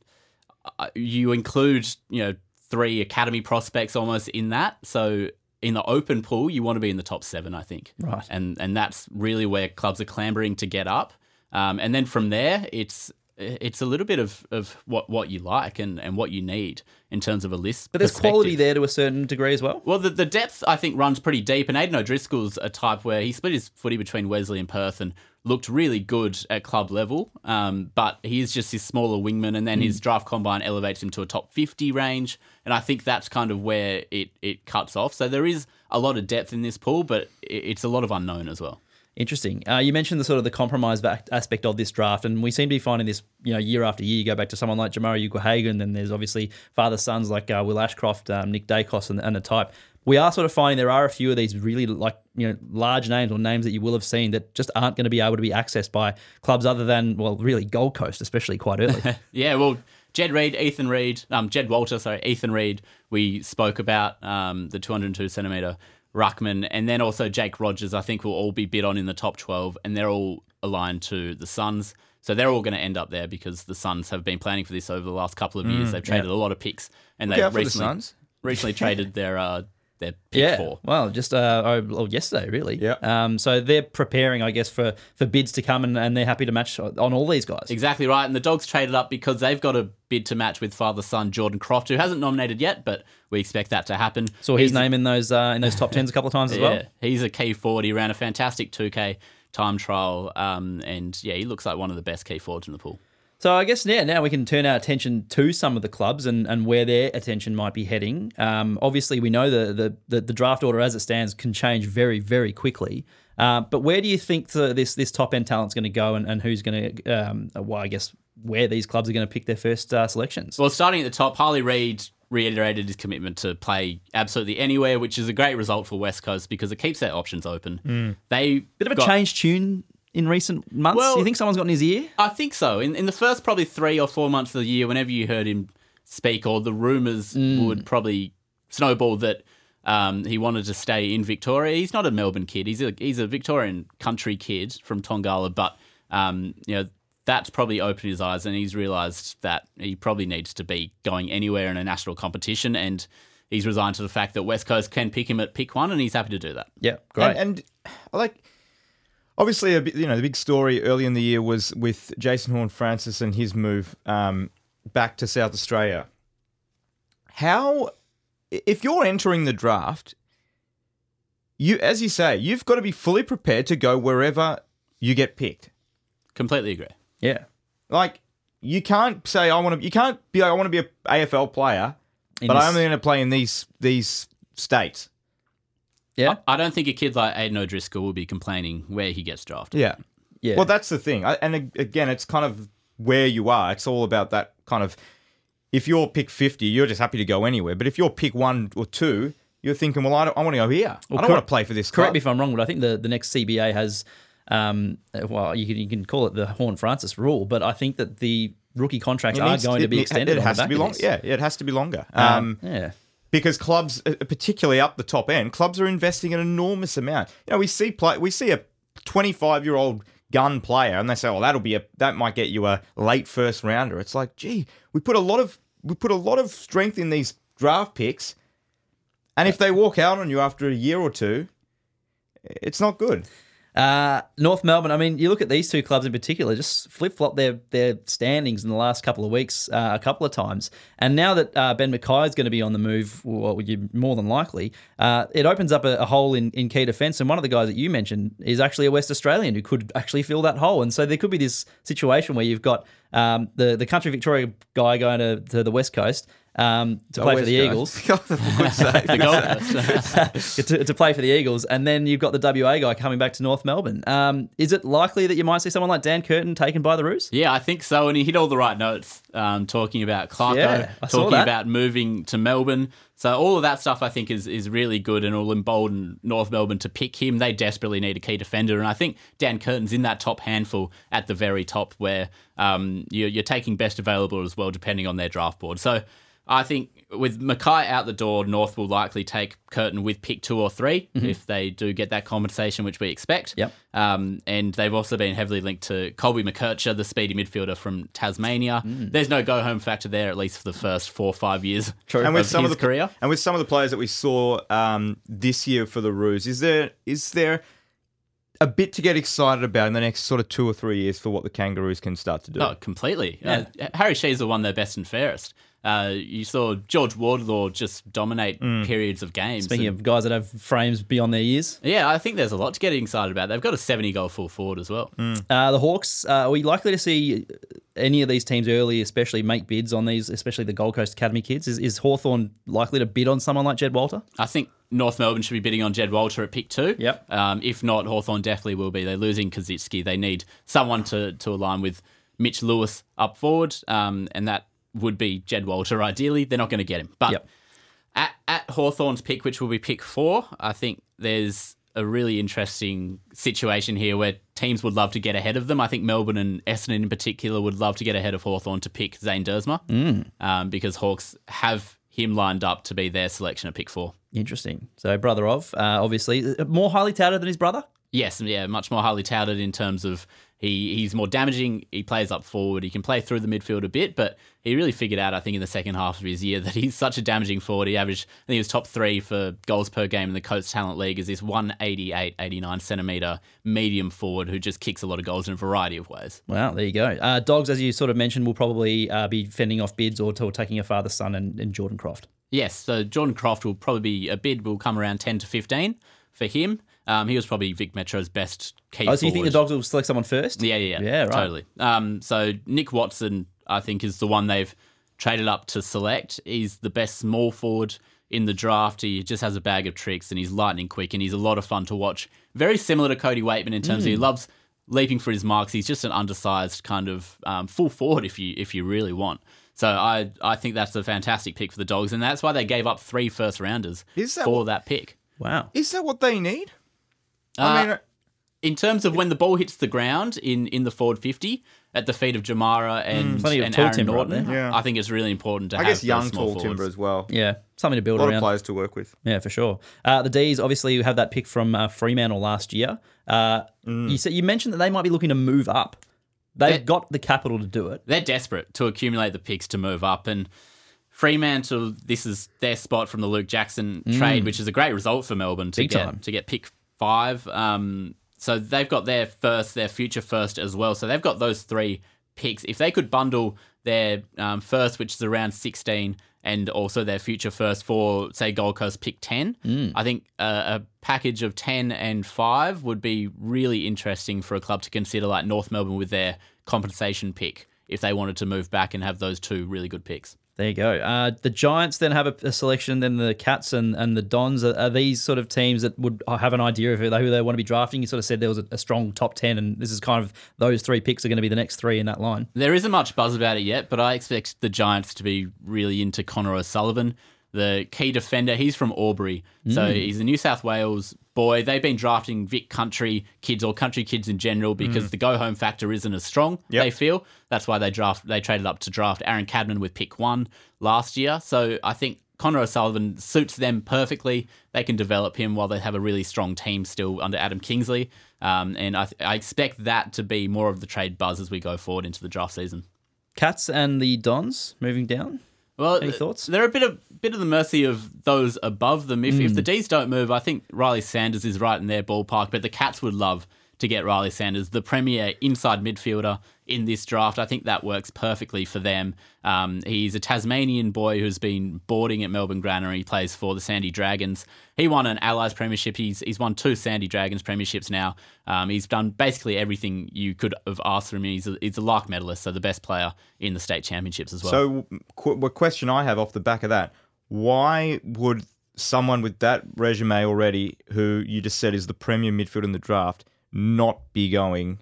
[SPEAKER 4] uh, you include, you know, three academy prospects almost in that. So in the open pool, you want to be in the top seven, I think.
[SPEAKER 2] Right.
[SPEAKER 4] And and that's really where clubs are clambering to get up. Um, and then from there, it's it's a little bit of, of what, what you like and, and what you need in terms of a list.
[SPEAKER 2] But there's quality there to a certain degree as well.
[SPEAKER 4] Well, the, the depth I think runs pretty deep, and Aidan O'Driscoll's a type where he split his footy between Wesley and Perth and looked really good at club level. Um, but he is just his smaller wingman, and then his draft combine elevates him to a top fifty range, and I think that's kind of where it it cuts off. So there is a lot of depth in this pool, but it's a lot of unknown as well.
[SPEAKER 2] Interesting. Uh, you mentioned the sort of the compromise aspect of this draft, and we seem to be finding this, you know, year after year. You go back to someone like Jamarra Ugle-Hagan, then there's obviously father sons like uh, Will Ashcroft, um, Nick Daicos, and, and the type. We are sort of finding there are a few of these really like you know large names or names that you will have seen that just aren't going to be able to be accessed by clubs other than well, really Gold Coast, especially quite early. [LAUGHS]
[SPEAKER 4] Yeah, well, Jed Reed, Ethan Read, um, Jed Walter, sorry, Ethan Read. We spoke about um, the 202 centimeter ruckman, and then also Jake Rogers. I think will all be bid on in the top 12, and they're all aligned to the Suns. So they're all going to end up there because the Suns have been planning for this over the last couple of years. They've traded a lot of picks, and
[SPEAKER 3] Look
[SPEAKER 4] they've recently recently [LAUGHS] traded their uh, their pick
[SPEAKER 2] yeah.
[SPEAKER 4] for.
[SPEAKER 2] Well, just uh, oh, well, yesterday, really.
[SPEAKER 3] Yeah.
[SPEAKER 2] Um, so they're preparing, I guess, for for bids to come, and, and they're happy to match on all these guys.
[SPEAKER 4] Exactly right. And the Dogs traded up because they've got a bid to match with father son Jordan Croft, who hasn't nominated yet, but we expect that to happen.
[SPEAKER 2] Saw his
[SPEAKER 4] He's-
[SPEAKER 2] name in those uh, in those top tens a couple of times as [LAUGHS]
[SPEAKER 4] Yeah,
[SPEAKER 2] well.
[SPEAKER 4] he's a key forward. He ran a fantastic 2K time trial, um, and yeah, he looks like one of the best key forwards in the pool.
[SPEAKER 2] So I guess yeah, now we can turn our attention to some of the clubs and, and where their attention might be heading. Um, obviously, we know the, the the the draft order as it stands can change very very quickly. Uh, but where do you think the, this this top end talent's going to go, and, and who's going to? Um, well, I guess where these clubs are going to pick their first uh, selections.
[SPEAKER 4] Well, starting at the top, Harley Reid reiterated his commitment to play absolutely anywhere, which is a great result for West Coast because it keeps their options open. They
[SPEAKER 2] Hmm. Bit of a
[SPEAKER 4] got-
[SPEAKER 2] change tune in recent months.
[SPEAKER 4] Well-
[SPEAKER 2] you think someone's got in his ear?
[SPEAKER 4] I think so. In in the first probably three or four months of the year, whenever you heard him speak, or the rumours
[SPEAKER 2] Mm.
[SPEAKER 4] would probably snowball that um, he wanted to stay in Victoria. He's not a Melbourne kid. He's a he's a Victorian country kid from Tongala, but um, you know. That's probably opened his eyes, and he's realised that he probably needs to be going anywhere in a national competition. And he's resigned to the fact that West Coast can pick him at pick one, and he's happy to do that.
[SPEAKER 2] Yeah, great.
[SPEAKER 3] And, and I like obviously a bit, you know the big story early in the year was with Jason Horne-Francis and his move um, back to South Australia. How if you're entering the draft, you as you say, you've got to be fully prepared to go wherever you get picked.
[SPEAKER 4] Completely agree.
[SPEAKER 2] yeah,
[SPEAKER 3] Like you can't say I want to. You can't be like I want to be a AFL player,
[SPEAKER 2] In
[SPEAKER 3] but
[SPEAKER 2] this-
[SPEAKER 3] I'm only going to play in these these states.
[SPEAKER 2] Yeah,
[SPEAKER 4] I don't think a kid like Aiden O'Driscoll will be complaining where he gets drafted.
[SPEAKER 3] Yeah.
[SPEAKER 2] yeah.
[SPEAKER 3] Well, that's the thing. I, and again, it's kind of where you are. It's all about that kind of. If you're pick 50, you're just happy to go anywhere. But if you're pick one or two, you're thinking, well, I, don't, I want to go here. I don't
[SPEAKER 2] cor-
[SPEAKER 3] want to play for this
[SPEAKER 2] Correct
[SPEAKER 3] club.
[SPEAKER 2] me if I'm wrong, but I think the, the next CBA has, um, well, you can, you can call it the Horne-Francis rule, but I think that the rookie contracts
[SPEAKER 3] It
[SPEAKER 2] are
[SPEAKER 3] needs-
[SPEAKER 2] going to be extended.
[SPEAKER 3] It has to be
[SPEAKER 2] of
[SPEAKER 3] long. Yeah, it has to be longer.
[SPEAKER 2] Um,
[SPEAKER 3] Um,
[SPEAKER 2] yeah.
[SPEAKER 3] Because clubs, uh, particularly up the top end, clubs are investing an enormous amount. You know, we see play, we see a 25 year old gun player, and they say, "Oh, that'll be a that might get you a late first rounder." It's like, gee, we put a lot of we put a lot of strength in these draft picks, and if they walk out on you after a year or two, it's not good.
[SPEAKER 2] Uh, North Melbourne. I mean, you look at these two clubs in particular, just flip flop their their standings in the last couple of weeks uh, a couple of times, and now that uh, Ben McKay is going to be on the move, well, you more than likely, uh, it opens up a, a hole in, in key defence. And one of the guys that you mentioned is actually a West Australian who could actually fill that hole. And so there could be this situation where you've got um, the the country Victoria guy going to, to the West Coast um, to play for the
[SPEAKER 3] Coast.
[SPEAKER 2] Eagles. [LAUGHS]
[SPEAKER 3] For goodness.
[SPEAKER 4] The Gold Coast.
[SPEAKER 2] to, to play for the Eagles, and then you've got the WA guy coming back to North Melbourne. Um, is it likely that you might see someone like Dan Curtin taken by the Roos?
[SPEAKER 4] Yeah, I think so. And he hit all the right notes, um, talking about Clarko,
[SPEAKER 2] Yeah,
[SPEAKER 4] talking about moving to Melbourne. So all of that stuff I think is is really good and will embolden North Melbourne to pick him. They desperately need a key defender, and I think Dan Curtin's in that top handful at the very top where um, you're, you're taking best available as well, depending on their draft board. So I think with McKay out the door, North will likely take Curtin with pick two or 3 if they do get that compensation, which we expect.
[SPEAKER 2] Yep.
[SPEAKER 4] Um, and they've also been heavily linked to Colby McKercher, the speedy midfielder from Tasmania. There's no go home factor there, at least for the first four or five years True.
[SPEAKER 3] and with some
[SPEAKER 4] his
[SPEAKER 3] of the
[SPEAKER 4] career.
[SPEAKER 3] and with some of the players that we saw um, this year for the Roos, is there is there a bit to get excited about in the next sort of two or three years for what the Kangaroos can start to do?
[SPEAKER 4] Oh, completely. Uh, Harry Sheezel won their best and fairest. Uh, you saw George Wardlaw just dominate periods of games.
[SPEAKER 2] Speaking
[SPEAKER 4] and-
[SPEAKER 2] of guys that have frames beyond their years,
[SPEAKER 4] yeah, I think there's a lot to get excited about. They've got a 70 goal full forward as well.
[SPEAKER 2] uh, the Hawks, uh, are we likely to see any of these teams early, especially make bids on these, especially the Gold Coast Academy kids? Is, is Hawthorn likely to bid on someone like Jed Walter?
[SPEAKER 4] I think North Melbourne should be bidding on Jed Walter at pick two.
[SPEAKER 2] Yep.
[SPEAKER 4] Um, if not, Hawthorn definitely will be. They're losing Koschitzke. They need someone to, to align with Mitch Lewis up forward, um, and that would be Jed Walter ideally. They're not going to get him. But
[SPEAKER 2] Yep.
[SPEAKER 4] at, at Hawthorn's pick, which will be pick four, I think there's a really interesting situation here where teams would love to get ahead of them. I think Melbourne and Essendon in particular would love to get ahead of Hawthorn to pick Zane Duursma um, because Hawks have him lined up to be their selection at pick four.
[SPEAKER 2] Interesting. So, brother of, uh, obviously, more highly touted than his brother?
[SPEAKER 4] Yes, yeah, much more highly touted in terms of he he's more damaging. He plays up forward. He can play through the midfield a bit, but he really figured out, I think, in the second half of his year [LAUGHS] that he's such a damaging forward. He averaged, I think he was top three for goals per game in the Coates Talent League as this 188, 89 centimetre medium forward who just kicks a lot of goals in a variety of ways.
[SPEAKER 2] Wow, there you go. Uh, dogs, as you sort of mentioned, will probably uh, be fending off bids or, or taking a father son and, and Jordan Croft.
[SPEAKER 4] Yes, so Jordan Croft will probably be a bid will come around 10 to 15 for him. Um, he was probably Vic Metro's best key
[SPEAKER 2] Oh, so you think the dogs will select someone first?
[SPEAKER 4] Yeah, yeah, yeah.
[SPEAKER 2] Yeah, right.
[SPEAKER 4] Totally. Um, so Nick Watson, I think, is the one they've traded up to select. He's the best small forward in the draft. He just has a bag of tricks and he's lightning quick and he's a lot of fun to watch. Very similar to Cody Weightman in terms of
[SPEAKER 2] Hmm.
[SPEAKER 4] he loves leaping for his marks. He's just an undersized kind of um, full forward if you if you really want. So I I think that's a fantastic pick for the Dogs, and that's why they gave up three first rounders
[SPEAKER 3] that
[SPEAKER 4] for
[SPEAKER 3] what-
[SPEAKER 4] that pick.
[SPEAKER 2] Wow.
[SPEAKER 3] Is that what they need?
[SPEAKER 4] Uh,
[SPEAKER 3] I mean,
[SPEAKER 4] in terms of when the ball hits the ground in, in the forward 50 at the feet of Jamarra and,
[SPEAKER 2] Plenty of
[SPEAKER 4] and
[SPEAKER 2] tall
[SPEAKER 4] Aaron
[SPEAKER 2] timber right
[SPEAKER 4] Naughton,
[SPEAKER 2] there.
[SPEAKER 3] Yeah.
[SPEAKER 4] I think it's really important to
[SPEAKER 3] I
[SPEAKER 4] have
[SPEAKER 3] guess
[SPEAKER 4] those
[SPEAKER 3] young
[SPEAKER 4] small
[SPEAKER 3] tall
[SPEAKER 4] forwards.
[SPEAKER 3] timber as well.
[SPEAKER 2] Yeah, something to build
[SPEAKER 3] A lot
[SPEAKER 2] around.
[SPEAKER 3] of players to work with.
[SPEAKER 2] Yeah, for sure. Uh, the D's obviously have that pick from uh, Fremantle last year. Uh,
[SPEAKER 3] Mm.
[SPEAKER 2] You said you mentioned that they might be looking to move up. They've
[SPEAKER 4] They-
[SPEAKER 2] got the capital to do it.
[SPEAKER 4] They're desperate to accumulate the picks to move up. And Fremantle, this is their spot from the Luke Jackson trade, which is a great result for Melbourne to
[SPEAKER 2] Mm. Big
[SPEAKER 4] get
[SPEAKER 2] time.
[SPEAKER 4] to get pick five. Um, so they've got their first, their future first as well. So they've got those three picks. If they could bundle their um, first, which is around 16, and also their future first for, say, Gold Coast pick 10,
[SPEAKER 2] Mm.
[SPEAKER 4] I think uh, a package of 10 and 5 would be really interesting for a club to consider, like North Melbourne with their compensation pick, if they wanted to move back and have those two really good picks.
[SPEAKER 2] There you go. Uh, the Giants then have a, a selection. Then the Cats and, and the Dons are, are these sort of teams that would have an idea of who they, who they want to be drafting. You sort of said there was a, a strong top ten, and this is kind of those three picks are going to be the next three in that line.
[SPEAKER 4] There isn't much buzz about it yet, but I expect the Giants to be really into Connor O'Sullivan, the key defender. He's from Albury, so he's a New South Wales boy. They've been drafting Vic country kids or country kids in general because the go home factor isn't as strong.
[SPEAKER 3] Yep.
[SPEAKER 4] They feel that's why they draft. They traded up to draft Aaron Cadman with pick one last year. So I think. Connor O'Sullivan suits them perfectly. They can develop him while they have a really strong team still under Adam Kingsley. Um, and I, I expect that to be more of the trade buzz as we go forward into the draft season.
[SPEAKER 2] Cats and the Dons moving down.
[SPEAKER 4] Well,
[SPEAKER 2] Any thoughts?
[SPEAKER 4] They're a bit of bit of the mercy of those above them. If, if hmm. the D's don't move, I think Riley Sanders is right in their ballpark. But the Cats would love to get Riley Sanders, the premier inside midfielder in this draft. I think that works perfectly for them. Um, he's a Tasmanian boy who's been boarding at Melbourne Grammar. He plays for the Sandy Dragons. He won an Allies Premiership. He's he's won two Sandy Dragons Premierships now. Um, he's done basically everything you could have asked from him. He's a, he's a Larke medalist, so the best player in the state championships as well.
[SPEAKER 3] So, qu- question I have off the back of that: Why would someone with that resume already, who you just said is the premier midfield in the draft, not be going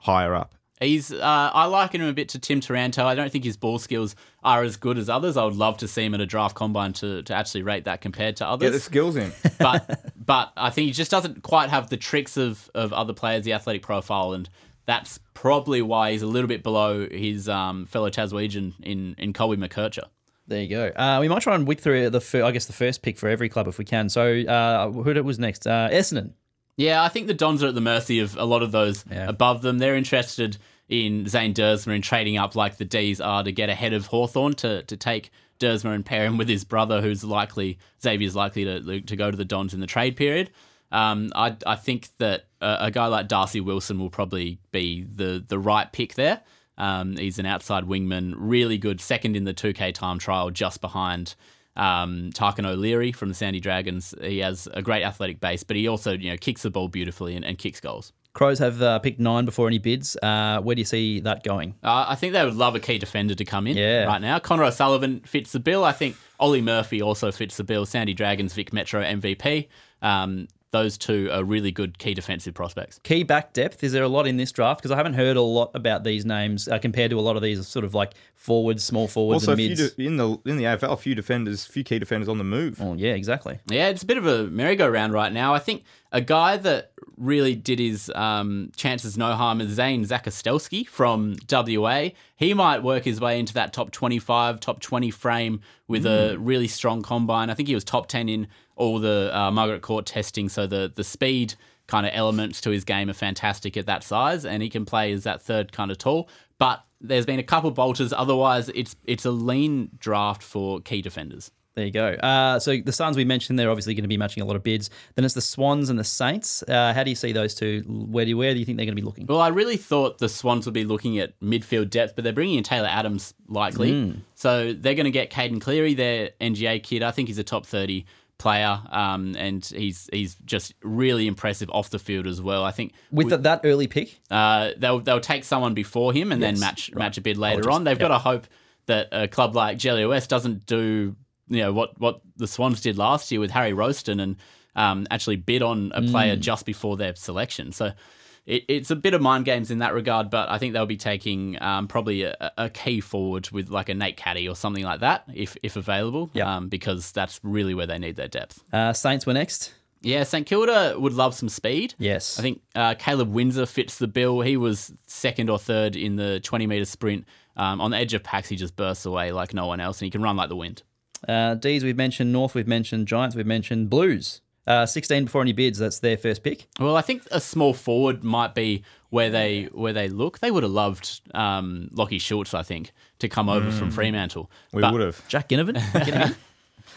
[SPEAKER 3] higher up?
[SPEAKER 4] He's uh, I liken him a bit to Tim Taranto. I don't think his ball skills are as good as others. I would love to see him at a draft combine to, to actually rate that compared to others.
[SPEAKER 3] Get the skills in. [LAUGHS]
[SPEAKER 4] but but I think he just doesn't quite have the tricks of, of other players, the athletic profile, and that's probably why he's a little bit below his um, fellow Taswegian in in Colby McKercher.
[SPEAKER 2] There you go. Uh, we might try and whip through the, fir- I guess, the first pick for every club if we can. So, uh, who was next? Uh, Essendon.
[SPEAKER 4] Yeah, I think the Dons are at the mercy of a lot of those
[SPEAKER 2] Yeah.
[SPEAKER 4] above them. They're interested in Zane Duursma and trading up like the D's are to get ahead of Hawthorn to, to take Duursma and pair him with his brother, who's likely, Xavier's likely to, to go to the Dons in the trade period. Um, I, I think that a, a guy like Darcy Wilson will probably be the, the right pick there. Um, he's an outside wingman, really good, second in the 2K time trial, just behind um, Tarkin O'Leary from the Sandy Dragons. He has a great athletic base, but he also you know kicks the ball beautifully and, and kicks goals.
[SPEAKER 2] Crows have uh, picked nine before any bids. Uh, where do you see that going?
[SPEAKER 4] Uh, I think they would love a key defender to come in
[SPEAKER 2] Yeah.
[SPEAKER 4] right now. Connor O'Sullivan fits the bill. I think Ollie Murphy also fits the bill. Sandy Dragons, Vic Metro MVP. Um, those two are really good key defensive prospects.
[SPEAKER 2] Key back depth. Is there a lot in this draft? Because I haven't heard a lot about these names uh, compared to a lot of these sort of like forwards, small forwards,
[SPEAKER 3] Also,
[SPEAKER 2] and
[SPEAKER 3] few
[SPEAKER 2] mids.
[SPEAKER 3] de- in the in the AFL, few defenders, few key defenders on the move.
[SPEAKER 2] oh, yeah, exactly.
[SPEAKER 4] Yeah, it's a bit of a merry-go-round right now. I think a guy that really did his um, chances no harm is Zane Zakostelski from WA. He might work his way into that top 25, top 20 frame with a really strong combine. I think he was top 10 in all the uh, Margaret Court testing, so the, the speed kind of elements to his game are fantastic at that size, and he can play as that third kind of tall. But there's been a couple bolters. Otherwise, it's it's a lean draft for key defenders.
[SPEAKER 2] There you go. Uh, so the Suns we mentioned they're obviously going to be matching a lot of bids. Then it's the Swans and the Saints. Uh, how do you see those two? Where do you, where do you think they're going to be looking?
[SPEAKER 4] Well, I really thought the Swans would be looking at midfield depth, but they're bringing in Taylor Adams likely. So they're going to get Caiden Cleary, their NGA kid. I think he's a top 30 player, um, and he's he's just really impressive off the field as well. I think
[SPEAKER 2] With th- that early pick,
[SPEAKER 4] uh, they'll they'll take someone before him and then match
[SPEAKER 2] right.
[SPEAKER 4] match a bid later
[SPEAKER 2] Apologies.
[SPEAKER 4] on. They've got to hope that a club like Jelly West doesn't do you know what what the Swans did last year with Harry Rowston and um, actually bid on a
[SPEAKER 2] Mm.
[SPEAKER 4] player just before their selection. So. It, it's a bit of mind games in that regard, but I think they'll be taking um, probably a, a key forward with like a Nate Caddy or something like that, if if available,
[SPEAKER 2] Yep.
[SPEAKER 4] um, because that's really where they need their depth.
[SPEAKER 2] uh, Saints were next.
[SPEAKER 4] Yeah, St Kilda would love some speed.
[SPEAKER 2] Yes.
[SPEAKER 4] I think uh, Caleb Windsor fits the bill. He was second or third in the 20 meter sprint. Um, on the edge of packs, he just bursts away like no one else, and he can run like the wind.
[SPEAKER 2] Uh, D's we've mentioned, North we've mentioned, Giants we've mentioned, Blues. Uh, 16 before any bids. That's their first pick.
[SPEAKER 4] Well, I think a small forward might be where they where they look. They would have loved um, Lachie Schultz, I think, to come over from Fremantle.
[SPEAKER 3] We
[SPEAKER 4] But-
[SPEAKER 3] would have.
[SPEAKER 2] Jack Ginnivan. [LAUGHS] Ginnivan.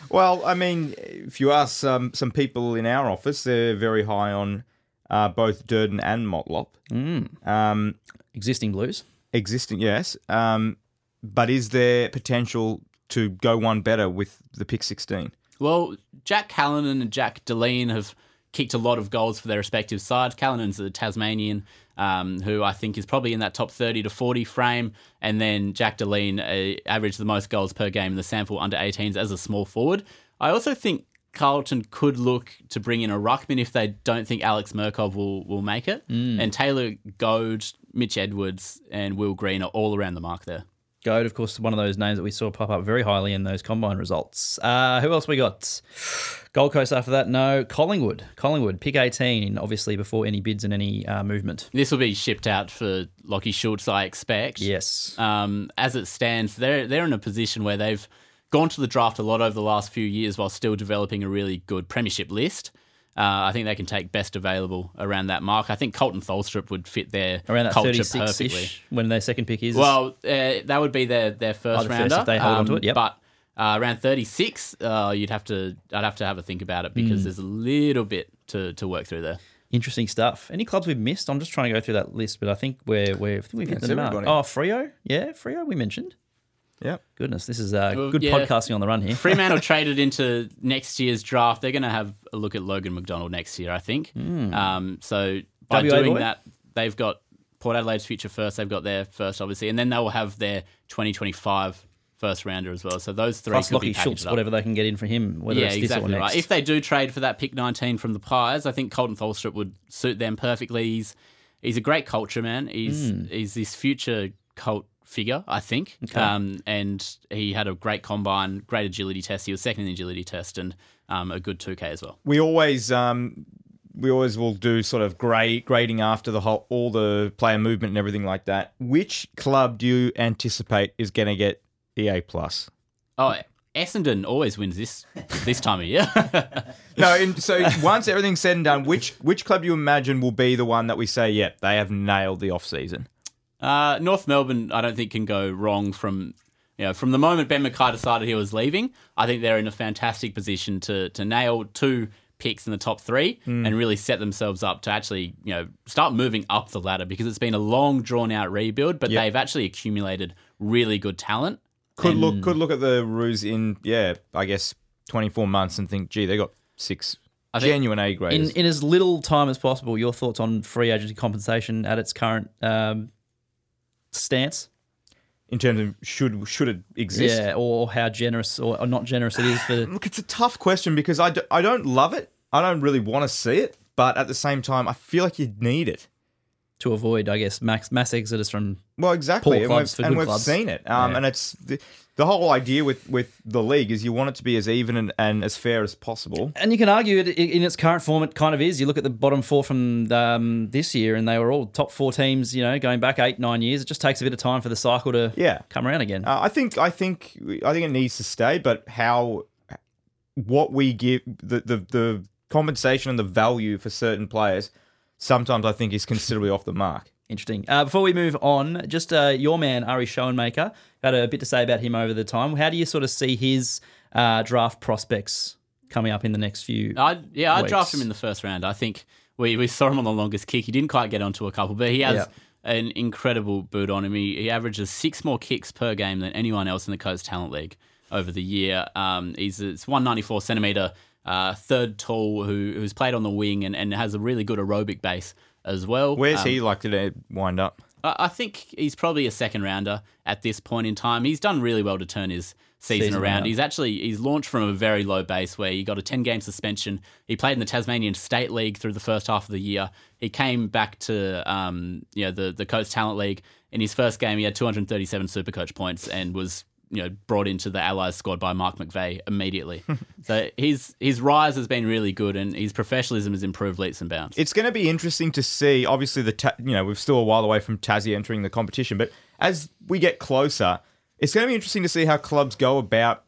[SPEAKER 3] Well, I mean, if you ask some some people in our office, they're very high on uh, both Durdin and Motlop. Um,
[SPEAKER 2] Existing Blues.
[SPEAKER 3] existing, yes. Um, but is there potential to go one better with the pick sixteen?
[SPEAKER 4] Well, Jack Callanan and Jack Deline have kicked a lot of goals for their respective sides. Callanan's a Tasmanian, um, who I think is probably in that top 30 to 40 frame. And then Jack Deline uh, averaged the most goals per game in the sample under 18s as a small forward. I also think Carlton could look to bring in a ruckman if they don't think Alex Mirkov will, will make it. And Taylor Goad, Mitch Edwards, and Will Green are all around the mark there.
[SPEAKER 2] Goad, of course, one of those names that we saw pop up very highly in those combine results. Uh, who else we got? Gold Coast after that? No. Collingwood. Collingwood, pick 18, obviously before any bids and any uh, movement.
[SPEAKER 4] This will be shipped out for Lachie Schultz, I expect.
[SPEAKER 2] Yes.
[SPEAKER 4] um, as it stands, they're they're in a position where they've gone to the draft a lot over the last few years while still developing a really good premiership list. Uh, I think they can take best available around that mark. I think Koltyn Tholstrup would fit their
[SPEAKER 2] Around that
[SPEAKER 4] culture
[SPEAKER 2] 36
[SPEAKER 4] perfectly.
[SPEAKER 2] ish when their second pick is.
[SPEAKER 4] Well, uh, that would be their their first
[SPEAKER 2] Oh, the first
[SPEAKER 4] rounder.
[SPEAKER 2] if they hold on to it, yep.
[SPEAKER 4] But uh, around thirty six, uh, you'd have to I'd have to have a think about it because there's a little bit to, to work through there.
[SPEAKER 2] Interesting stuff. Any clubs we've missed? I'm just trying to go through that list, but I think we're, we're I think we've hit
[SPEAKER 3] it's
[SPEAKER 2] the mark. Oh, Frio? Yeah, Frio we mentioned.
[SPEAKER 3] Yeah.
[SPEAKER 2] Goodness, this is uh,
[SPEAKER 4] Well,
[SPEAKER 2] good
[SPEAKER 4] yeah.
[SPEAKER 2] podcasting on the run here.
[SPEAKER 4] Fremantle [LAUGHS] traded into next year's draft. They're going to have a look at Logan McDonald next year, I think. Um, so by
[SPEAKER 2] WA
[SPEAKER 4] doing
[SPEAKER 2] boy?
[SPEAKER 4] that, they've got Port Adelaide's future first. They've got their first, obviously, and then they will have their 2025 first rounder as well. So those three
[SPEAKER 2] Plus
[SPEAKER 4] could
[SPEAKER 2] Lachie
[SPEAKER 4] be
[SPEAKER 2] Schultz,
[SPEAKER 4] up.
[SPEAKER 2] whatever they can get in for him, whether
[SPEAKER 4] Yeah,
[SPEAKER 2] it's this
[SPEAKER 4] exactly
[SPEAKER 2] or next.
[SPEAKER 4] right. If they do trade for that pick 19 from the Pies, I think Koltyn Tholstrup would suit them perfectly. He's he's a great culture man. He's
[SPEAKER 2] Hmm.
[SPEAKER 4] he's this future cult figure, I think. Um, and he had a great combine, great agility test. He was second in the agility test and um, a good 2K as well.
[SPEAKER 3] we always um, we always will do sort of grade grading after the whole all the player movement and everything like that. Which club do you anticipate is going to get EA plus?
[SPEAKER 4] Oh, Essendon always wins this this time of year. [LAUGHS]
[SPEAKER 3] No, and so once everything's said and done, which which club do you imagine will be the one that we say, yep, they have nailed the off season?
[SPEAKER 4] Uh, North Melbourne, I don't think can go wrong from you know from the moment Ben McKay decided he was leaving. I think they're in a fantastic position to to nail two picks in the top three and really set themselves up to actually you know start moving up the ladder because it's been a long drawn out rebuild, but
[SPEAKER 3] Yep.
[SPEAKER 4] they've actually accumulated really good talent.
[SPEAKER 3] Could look could look at the Roos in yeah, I guess twenty four months and think, gee, they got six
[SPEAKER 4] I
[SPEAKER 3] genuine A
[SPEAKER 2] In, in as little time as possible, your thoughts on free agency compensation at its current um, stance?
[SPEAKER 3] in terms of should should it exist?
[SPEAKER 2] Yeah, or how generous or, not generous it is for. [SIGHS]
[SPEAKER 3] Look, it's a tough question because I, do, I don't love it. I don't really want to see it, but at the same time, I feel like you need it.
[SPEAKER 2] to avoid, I guess, max mass exodus from.
[SPEAKER 3] Well, exactly, and we've, and we've seen it. Um,
[SPEAKER 2] Yeah.
[SPEAKER 3] And it's the, the whole idea with, with the league is you want it to be as even and, and as fair as possible.
[SPEAKER 2] And you can argue it in its current form, it kind of is. You look at the bottom four from um, this year, and they were all top four teams. You know, going back eight nine years. It just takes a bit of time for the cycle to
[SPEAKER 3] Yeah.
[SPEAKER 2] come around again.
[SPEAKER 3] Uh, I think I think I think it needs to stay, but how what we give the, the the compensation and the value for certain players sometimes I think is considerably off the mark.
[SPEAKER 2] Interesting. Uh, before we move on, just uh, your man Ari Schoenmaker had a bit to say about him over the time. How do you sort of see his uh, draft prospects coming up in the next few?
[SPEAKER 4] I yeah, I drafted him in the first round. I think we, we saw him on the longest kick. He didn't quite get onto a couple, but he has
[SPEAKER 2] Yeah.
[SPEAKER 4] an incredible boot on him. He, he averages six more kicks per game than anyone else in the Coates Talent League over the year. Um, he's it's 194 centimeter, uh, third tall, who who's played on the wing and, and has a really good aerobic base as well.
[SPEAKER 3] Where's
[SPEAKER 4] Um,
[SPEAKER 3] he likely to wind up?
[SPEAKER 4] I I think he's probably a second rounder at this point in time. He's done really well to turn his season,
[SPEAKER 2] Season
[SPEAKER 4] around.
[SPEAKER 2] around.
[SPEAKER 4] He's actually he's launched from a very low base where he got a 10 game suspension. He played in the Tasmanian State League through the first half of the year. He came back to um, you know the the Coates Talent League. In his first game, he had 237 Super Coach points and was you know brought into the Allies squad by Mark McVeigh immediately. [LAUGHS] so his his rise has been really good and his professionalism has improved leaps and bounds.
[SPEAKER 3] It's going to be interesting to see. Obviously, the ta- you know we're still a while away from Tassie entering the competition, but as we get closer, it's going to be interesting to see how clubs go about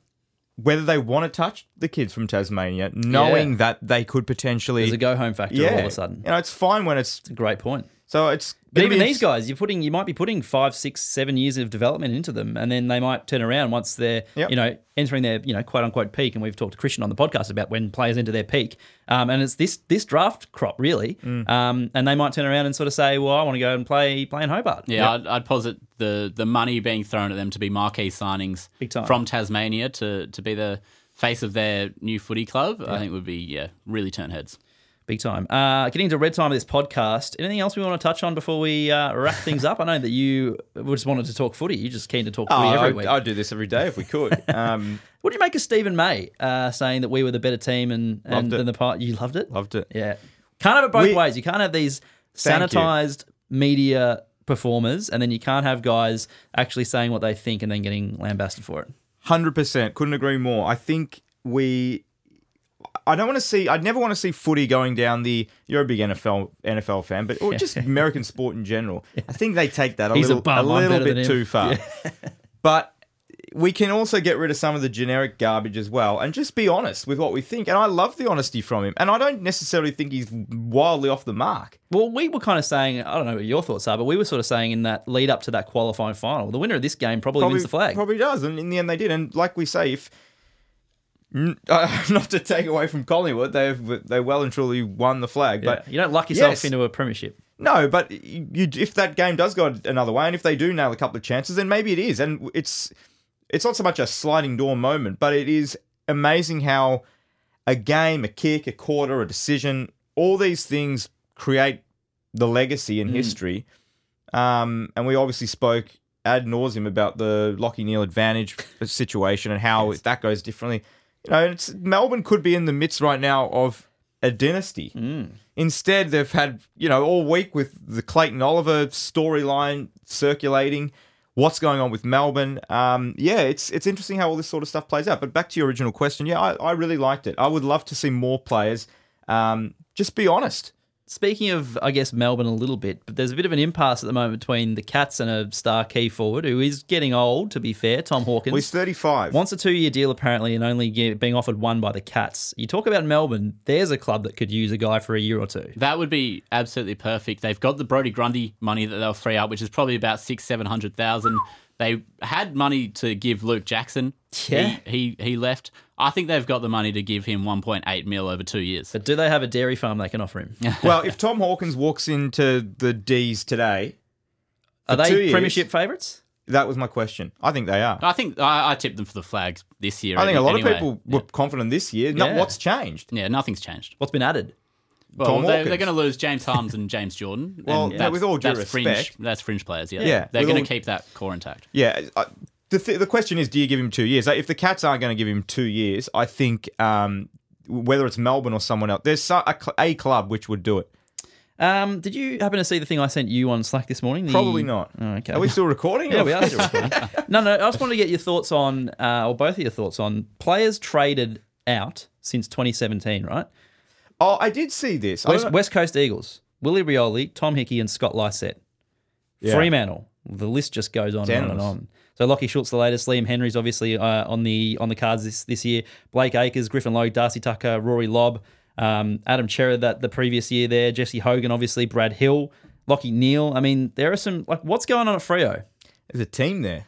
[SPEAKER 3] whether they want to touch the kids from Tasmania, knowing
[SPEAKER 2] Yeah.
[SPEAKER 3] that they could potentially.
[SPEAKER 2] There's a go home factor
[SPEAKER 3] yeah,
[SPEAKER 2] all of a sudden.
[SPEAKER 3] you know, it's fine when it's
[SPEAKER 2] It's a great point.
[SPEAKER 3] So it's.
[SPEAKER 2] But even these guys, you're putting, you might be putting five, six, seven years of development into them, and then they might turn around once they're,
[SPEAKER 3] Yep.
[SPEAKER 2] you know, entering their, you know, quote unquote peak. And we've talked to Christian on the podcast about when players enter their peak, um, and it's this this draft crop really,
[SPEAKER 3] Mm.
[SPEAKER 2] um, and they might turn around and sort of say, well, I want to go and play play in Hobart.
[SPEAKER 4] Yeah, I'd, I'd posit the the money being thrown at them to be marquee signings
[SPEAKER 2] Big time.
[SPEAKER 4] from Tasmania to to be the face of their new footy club. I think would be yeah really turn heads.
[SPEAKER 2] Big time. Uh, getting into red time of this podcast. Anything else we want to touch on before we uh, wrap things up? I know that you just wanted to talk footy. You're just keen to talk
[SPEAKER 3] Oh,
[SPEAKER 2] footy every
[SPEAKER 3] I'd,
[SPEAKER 2] week.
[SPEAKER 3] I'd do this every day if we could. [LAUGHS] Um,
[SPEAKER 2] what do you make of Steven May uh, saying that we were the better team and, and than the part? You loved it.
[SPEAKER 3] loved it.
[SPEAKER 2] Yeah. Can't have it both
[SPEAKER 3] We-
[SPEAKER 2] ways. You can't have these sanitized media performers and then you can't have guys actually saying what they think and then getting lambasted for it.
[SPEAKER 3] Hundred percent, couldn't agree more. I think we. I don't want to see. I'd never want to see footy going down the. You're a big NFL NFL fan, but or just American sport in general. [LAUGHS] I think they take that a
[SPEAKER 2] He's a
[SPEAKER 3] little
[SPEAKER 2] bum,
[SPEAKER 3] a little bit too far. [LAUGHS] but we can also get rid of some of the generic garbage as well, and just be honest with what we think. And I love the honesty from him, and I don't necessarily think he's wildly off the mark.
[SPEAKER 2] Well, we were kind of saying, I don't know what your thoughts are, but we were sort of saying in that lead up to that qualifying final, the winner of this game probably, wins the flag.
[SPEAKER 3] Probably does, and in the end they did. And like we say, if [LAUGHS] uh, not to take away from Collingwood, they've they well and truly won the flag.
[SPEAKER 2] Yeah.
[SPEAKER 3] But
[SPEAKER 2] you don't luck yourself
[SPEAKER 3] Yes.
[SPEAKER 2] into a premiership.
[SPEAKER 3] no, but you, if that game does go another way, and if they do nail a couple of chances, then maybe it is. And it's it's not so much a sliding door moment, but it is amazing how a game, a kick, a quarter, a decision, all these things create the legacy in history. Um, and we obviously spoke ad nauseum about the Lachie Neale advantage situation and how that goes differently. You know, it's, Melbourne could be in the midst right now of a dynasty. Instead, they've had you know all week with the Clayton Oliver storyline circulating. What's going on with Melbourne? Um, yeah, it's it's interesting how all this sort of stuff plays out. But back to your original question, yeah, I, I really liked it. I would love to see more players. Um, just be honest.
[SPEAKER 2] Speaking of, I guess Melbourne a little bit, but there's a bit of an impasse at the moment between the Cats and a star key forward who is getting old. To be fair, Tom Hawkins
[SPEAKER 3] Well, he's 35.
[SPEAKER 2] wants a two-year deal apparently, and only being offered one by the Cats. You talk about Melbourne. There's a club that could use a guy for a year or two.
[SPEAKER 4] That would be absolutely perfect. They've got the Brodie Grundy money that they'll free up, which is probably about six, seven hundred thousand. They had money to give Luke Jackson.
[SPEAKER 2] Yeah.
[SPEAKER 4] He, he he left. I think they've got the money to give him one point eight mil over two years.
[SPEAKER 2] But do they have a dairy farm they can offer him? [LAUGHS]
[SPEAKER 3] well, if Tom Hawkins walks into the D's today,
[SPEAKER 2] Are
[SPEAKER 3] For two
[SPEAKER 2] they
[SPEAKER 3] years.
[SPEAKER 2] premiership favourites?
[SPEAKER 3] that was my question. I think they are.
[SPEAKER 4] I think I, I tipped them for the flag this year.
[SPEAKER 3] I think a lot
[SPEAKER 4] anyway.
[SPEAKER 3] of people were confident this year. No,
[SPEAKER 2] Yeah.
[SPEAKER 3] what's changed?
[SPEAKER 4] Yeah, nothing's changed.
[SPEAKER 2] What's been added?
[SPEAKER 4] Well,
[SPEAKER 3] Tom
[SPEAKER 4] they,
[SPEAKER 3] Hawkins.
[SPEAKER 4] they're going to lose James Harmes and James Jordan.
[SPEAKER 3] Well,
[SPEAKER 4] and
[SPEAKER 3] yeah,
[SPEAKER 4] that's-
[SPEAKER 3] with all due
[SPEAKER 4] that's fringe.
[SPEAKER 3] respect-
[SPEAKER 4] That's fringe players. Yeah,
[SPEAKER 3] Yeah,
[SPEAKER 4] they're
[SPEAKER 3] with
[SPEAKER 4] going
[SPEAKER 3] all-
[SPEAKER 4] to keep that core intact.
[SPEAKER 3] Yeah. I, the, th- the question is, do you give him two years? Like, if the Cats aren't going to give him two years, I think um, whether it's Melbourne or someone else, there's a, cl- a club which would do it.
[SPEAKER 2] Um, did you happen to see the thing I sent you on Slack this morning? The-
[SPEAKER 3] Probably not.
[SPEAKER 2] Oh, okay.
[SPEAKER 3] Are we still recording? [LAUGHS]
[SPEAKER 2] Yeah, we are still recording. [LAUGHS] no, no. I just wanted to get your thoughts on, uh, or both of your thoughts on players traded out since 2017, right?
[SPEAKER 3] Oh, I did see this.
[SPEAKER 2] West, West Coast Eagles, Willie Rioli, Tom Hickey, and Scott Lycett.
[SPEAKER 3] Yeah.
[SPEAKER 2] Fremantle. The list just goes on and on and on. So Lachie Schultz, the latest. Liam Henry's obviously uh, on the on the cards this, this year. Blake Acres, Griffin Logue, Darcy Tucker, Rory Lobb, um, Adam Cerra that the previous year there. Jesse Hogan, obviously. Brad Hill, Lachie Neale. I mean, there are some like what's going on at Freo?
[SPEAKER 3] There's a team there.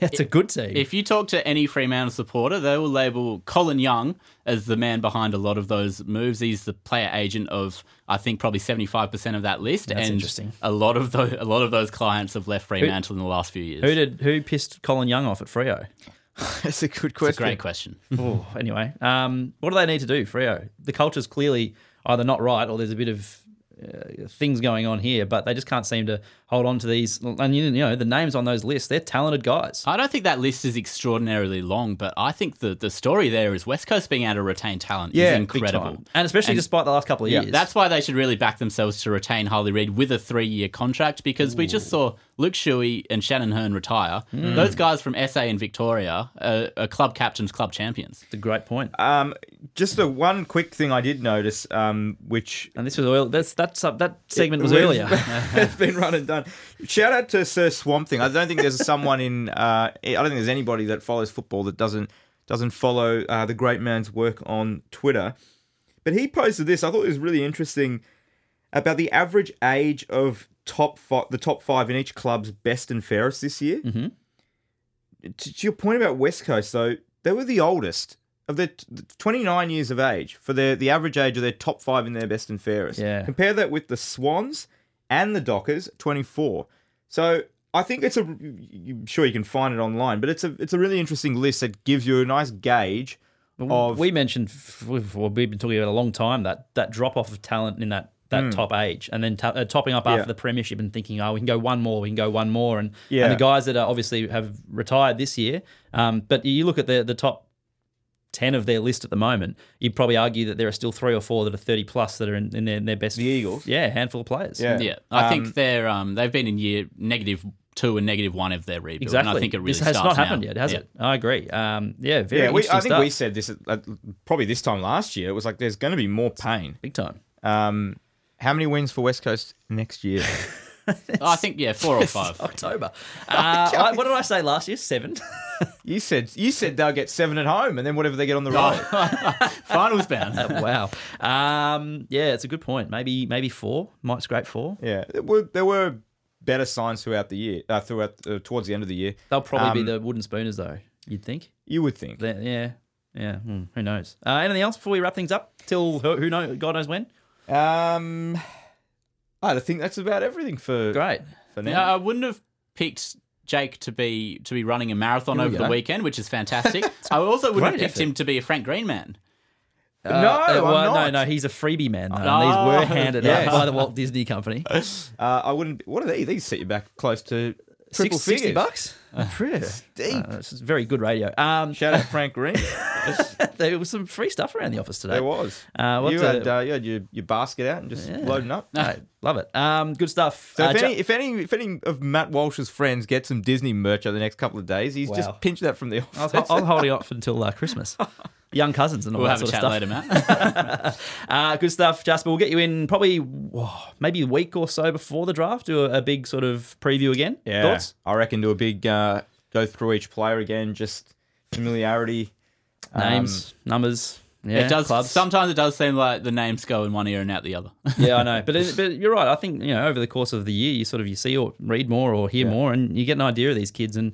[SPEAKER 2] It's a good team.
[SPEAKER 4] If you talk to any Fremantle supporter, they will label Colin Young as the man behind a lot of those moves. He's the player agent of, I think, probably seventy five percent of that list.
[SPEAKER 2] That's
[SPEAKER 4] and
[SPEAKER 2] interesting.
[SPEAKER 4] A lot of those, a lot of those clients have left Fremantle in the last few years.
[SPEAKER 2] who did who pissed Colin Young off at Freo? [LAUGHS]
[SPEAKER 3] That's a good
[SPEAKER 4] It's a
[SPEAKER 3] question.
[SPEAKER 4] great question. [LAUGHS]
[SPEAKER 2] oh, anyway, um, what do they need to do, Freo? The culture's clearly either not right or there's a bit of uh, things going on here, but they just can't seem to hold on to these. And you know, the names on those lists, they're talented guys.
[SPEAKER 4] I don't think that list is extraordinarily long, but I think the, the story there is West Coast being able to retain talent
[SPEAKER 3] Yeah,
[SPEAKER 4] is incredible.
[SPEAKER 2] And especially
[SPEAKER 4] And-
[SPEAKER 2] despite the last couple of
[SPEAKER 4] Yeah,
[SPEAKER 2] years.
[SPEAKER 4] that's why they should really back themselves to retain Harley Reid with a three-year contract because we just saw Luke Shuey and Shannon Hurn retire.
[SPEAKER 2] Hmm.
[SPEAKER 4] Those guys from SA and Victoria are, are club captains, club champions.
[SPEAKER 2] It's a great point.
[SPEAKER 3] Um, just a one quick thing I did notice, um, which
[SPEAKER 2] And this was oil. That's that's uh, that segment was earlier. [LAUGHS]
[SPEAKER 3] it's been run and done. Shout out to Sir Swamp Thing. I don't think there's someone in. Uh, I don't think there's anybody that follows football that doesn't doesn't follow uh, the great man's work on Twitter. But he posted this. I thought it was really interesting about the average age of top fi- the top five in each club's best and fairest this year. Mm-hmm. To, to your point about West Coast, though, they were the oldest of their t- 29 years of age for their the average age of their top five in their best and fairest.
[SPEAKER 2] Yeah.
[SPEAKER 3] Compare that with the Swans and the Dockers, 24. So I think it's a. I'm sure you can find it online, but it's a it's a really interesting list that gives you a nice gauge of
[SPEAKER 2] we mentioned we've well, we've been talking about a long time that that drop off of talent in that that top age, and then ta- uh, topping up after.
[SPEAKER 3] Yeah.
[SPEAKER 2] the premiership and thinking, oh, we can go one more, we can go one more, and
[SPEAKER 3] Yeah.
[SPEAKER 2] and the guys that are obviously have retired this year. Um, but you look at the the top. 10 of their list at the moment, you'd probably argue that there are still three or four that are 30 plus that are in, in their, their best.
[SPEAKER 3] The Eagles?
[SPEAKER 2] Yeah, handful of players.
[SPEAKER 3] Yeah.
[SPEAKER 4] Yeah, I
[SPEAKER 3] Um,
[SPEAKER 4] think they're um, they've been in year negative two and negative one of their rebuild.
[SPEAKER 2] Exactly.
[SPEAKER 4] And I think it really
[SPEAKER 2] this has
[SPEAKER 4] starts
[SPEAKER 2] not happened
[SPEAKER 4] now.
[SPEAKER 2] yet, has
[SPEAKER 4] Yeah.
[SPEAKER 2] it? I agree. Um, yeah, very
[SPEAKER 3] yeah. We, I think
[SPEAKER 2] stuff.
[SPEAKER 3] we said this at, at, probably this time last year. It was like there's going to be more pain.
[SPEAKER 2] Big time.
[SPEAKER 3] Um, how many wins for West Coast next year? [LAUGHS]
[SPEAKER 4] I think yeah, four or five.
[SPEAKER 2] October. Uh, [LAUGHS] I, what did I say last year? Seven. [LAUGHS]
[SPEAKER 3] you said you said they'll get seven at home, and then whatever they get on the road.
[SPEAKER 4] Finals bound.
[SPEAKER 2] wow. Um, yeah, it's a good point. Maybe maybe four. Might scrape four.
[SPEAKER 3] Yeah, there were, there were better signs throughout the year, uh, throughout uh, towards the end of the year.
[SPEAKER 2] They'll probably
[SPEAKER 3] Um,
[SPEAKER 2] be the wooden spooners, though. You'd think.
[SPEAKER 3] You would think.
[SPEAKER 2] They- yeah. Yeah. hmm, who knows? Uh, anything else before we wrap things up? Till who, who know? God knows when.
[SPEAKER 3] Um, I think that's about everything for
[SPEAKER 2] Great.
[SPEAKER 3] for now.
[SPEAKER 4] Yeah, I wouldn't have picked Jake to be to be running a marathon over
[SPEAKER 2] go.
[SPEAKER 4] the weekend, which is fantastic. [LAUGHS] I also wouldn't have picked
[SPEAKER 2] effort.
[SPEAKER 4] him to be a Frank Green man.
[SPEAKER 2] Uh,
[SPEAKER 3] No, I'm
[SPEAKER 2] well,
[SPEAKER 3] not.
[SPEAKER 2] no, no. He's a freebie man, though. and
[SPEAKER 4] Oh,
[SPEAKER 2] these were handed
[SPEAKER 3] yes.
[SPEAKER 2] out by the Walt Disney Company. [LAUGHS]
[SPEAKER 3] Uh, I wouldn't. What are these? These set you back close to triple
[SPEAKER 2] Six, 60
[SPEAKER 3] figures.
[SPEAKER 2] bucks? Pretty.
[SPEAKER 3] Deep.
[SPEAKER 2] Uh, this is very good radio. Um,
[SPEAKER 3] Shout out Frank Green. [LAUGHS]
[SPEAKER 2] there was some free stuff around the office today.
[SPEAKER 3] there was.
[SPEAKER 2] Uh, what's
[SPEAKER 3] you
[SPEAKER 2] a-
[SPEAKER 3] had uh, you had your, your basket out and just loading up.
[SPEAKER 2] No, love it. Um, good stuff.
[SPEAKER 3] So
[SPEAKER 2] Uh,
[SPEAKER 3] if
[SPEAKER 2] Ju-
[SPEAKER 3] any, if any, if any of Matt Walsh's friends get some Disney merch over the next couple of days, he's
[SPEAKER 2] Wow.
[SPEAKER 3] just pinched that from the
[SPEAKER 2] I was,
[SPEAKER 3] office.
[SPEAKER 2] I'm holding off until uh, Christmas. [LAUGHS] young cousins and all
[SPEAKER 4] We'll
[SPEAKER 2] that
[SPEAKER 4] have a
[SPEAKER 2] sort
[SPEAKER 4] chat
[SPEAKER 2] of stuff.
[SPEAKER 4] later, Matt. [LAUGHS] [LAUGHS]
[SPEAKER 2] Uh, good stuff, Jasper. We'll get you in probably whoa, maybe a week or so before the draft. Do a, a big sort of preview again.
[SPEAKER 3] Yeah,
[SPEAKER 2] Thoughts?
[SPEAKER 3] I reckon do a big uh, go through each player again, just familiarity.
[SPEAKER 2] Names, numbers. Yeah,
[SPEAKER 4] it does.
[SPEAKER 2] clubs.
[SPEAKER 4] Sometimes it does seem like the names go in one ear and out the other. [LAUGHS]
[SPEAKER 2] yeah, I know, but it, but you're right. I think you know over the course of the year, you sort of you see or read more or hear more, and you get an idea of these kids and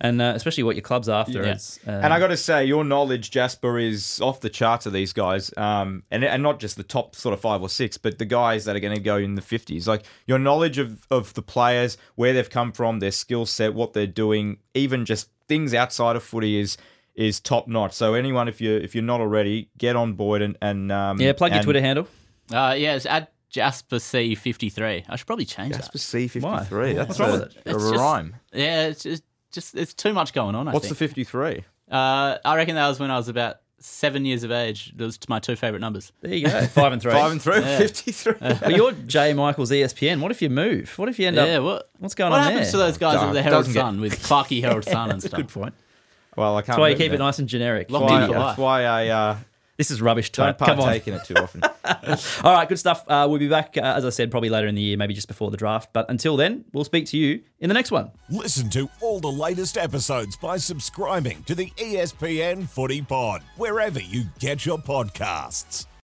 [SPEAKER 2] and uh, especially what your club's after.
[SPEAKER 4] Yeah.
[SPEAKER 2] It's, uh,
[SPEAKER 3] And I got to say, your knowledge, Jasper, is off the charts of these guys, um, and and not just the top sort of five or six, but the guys that are going to go in the fifties. Like your knowledge of of the players, where they've come from, their skill set, what they're doing, even just things outside of footy is is top notch. So anyone, if you if you're not already, get on board and and um,
[SPEAKER 2] yeah, plug your
[SPEAKER 3] and
[SPEAKER 2] Twitter handle.
[SPEAKER 4] Uh, yeah, it's at Jasper C fifty three. I should probably change
[SPEAKER 3] Jasper
[SPEAKER 4] that.
[SPEAKER 3] C fifty
[SPEAKER 2] Why?
[SPEAKER 3] three. That's
[SPEAKER 2] What's wrong
[SPEAKER 3] a,
[SPEAKER 2] with it?
[SPEAKER 3] a
[SPEAKER 4] It's just-
[SPEAKER 3] rhyme.
[SPEAKER 4] Yeah, it's just, just it's too much going on. I
[SPEAKER 3] What's the fifty three?
[SPEAKER 4] uh, I reckon that was when I was about seven years of age. Those my two favorite numbers.
[SPEAKER 2] There you go, [LAUGHS] five and three.
[SPEAKER 3] Five and three,
[SPEAKER 4] Yeah.
[SPEAKER 3] 53. [LAUGHS]
[SPEAKER 2] Well, you're Jay Michael's ESPN. What if you move? What if you end
[SPEAKER 4] Yeah,
[SPEAKER 2] up?
[SPEAKER 4] what
[SPEAKER 2] What's going
[SPEAKER 4] what
[SPEAKER 2] on
[SPEAKER 4] happens
[SPEAKER 2] there?
[SPEAKER 4] to those guys of the Herald
[SPEAKER 3] Doesn't get-
[SPEAKER 4] Sun with [LAUGHS] Clarky Herald Sun and
[SPEAKER 2] That's a
[SPEAKER 4] stuff?
[SPEAKER 2] good point.
[SPEAKER 3] well, I can't.
[SPEAKER 2] That's why you keep it nice and generic.
[SPEAKER 4] Locked
[SPEAKER 3] That's
[SPEAKER 4] in
[SPEAKER 3] why,
[SPEAKER 4] life.
[SPEAKER 3] that's why I uh,
[SPEAKER 2] This is rubbish
[SPEAKER 3] don't
[SPEAKER 2] time. Come on.
[SPEAKER 3] partake in it too often. [LAUGHS]
[SPEAKER 2] All right, good stuff. Uh, we'll be back, uh, as I said, probably later in the year, maybe just before the draft. But until then, we'll speak to you in the next one.
[SPEAKER 1] Listen to all the latest episodes by subscribing to the ESPN Footy Pod, wherever you get your podcasts.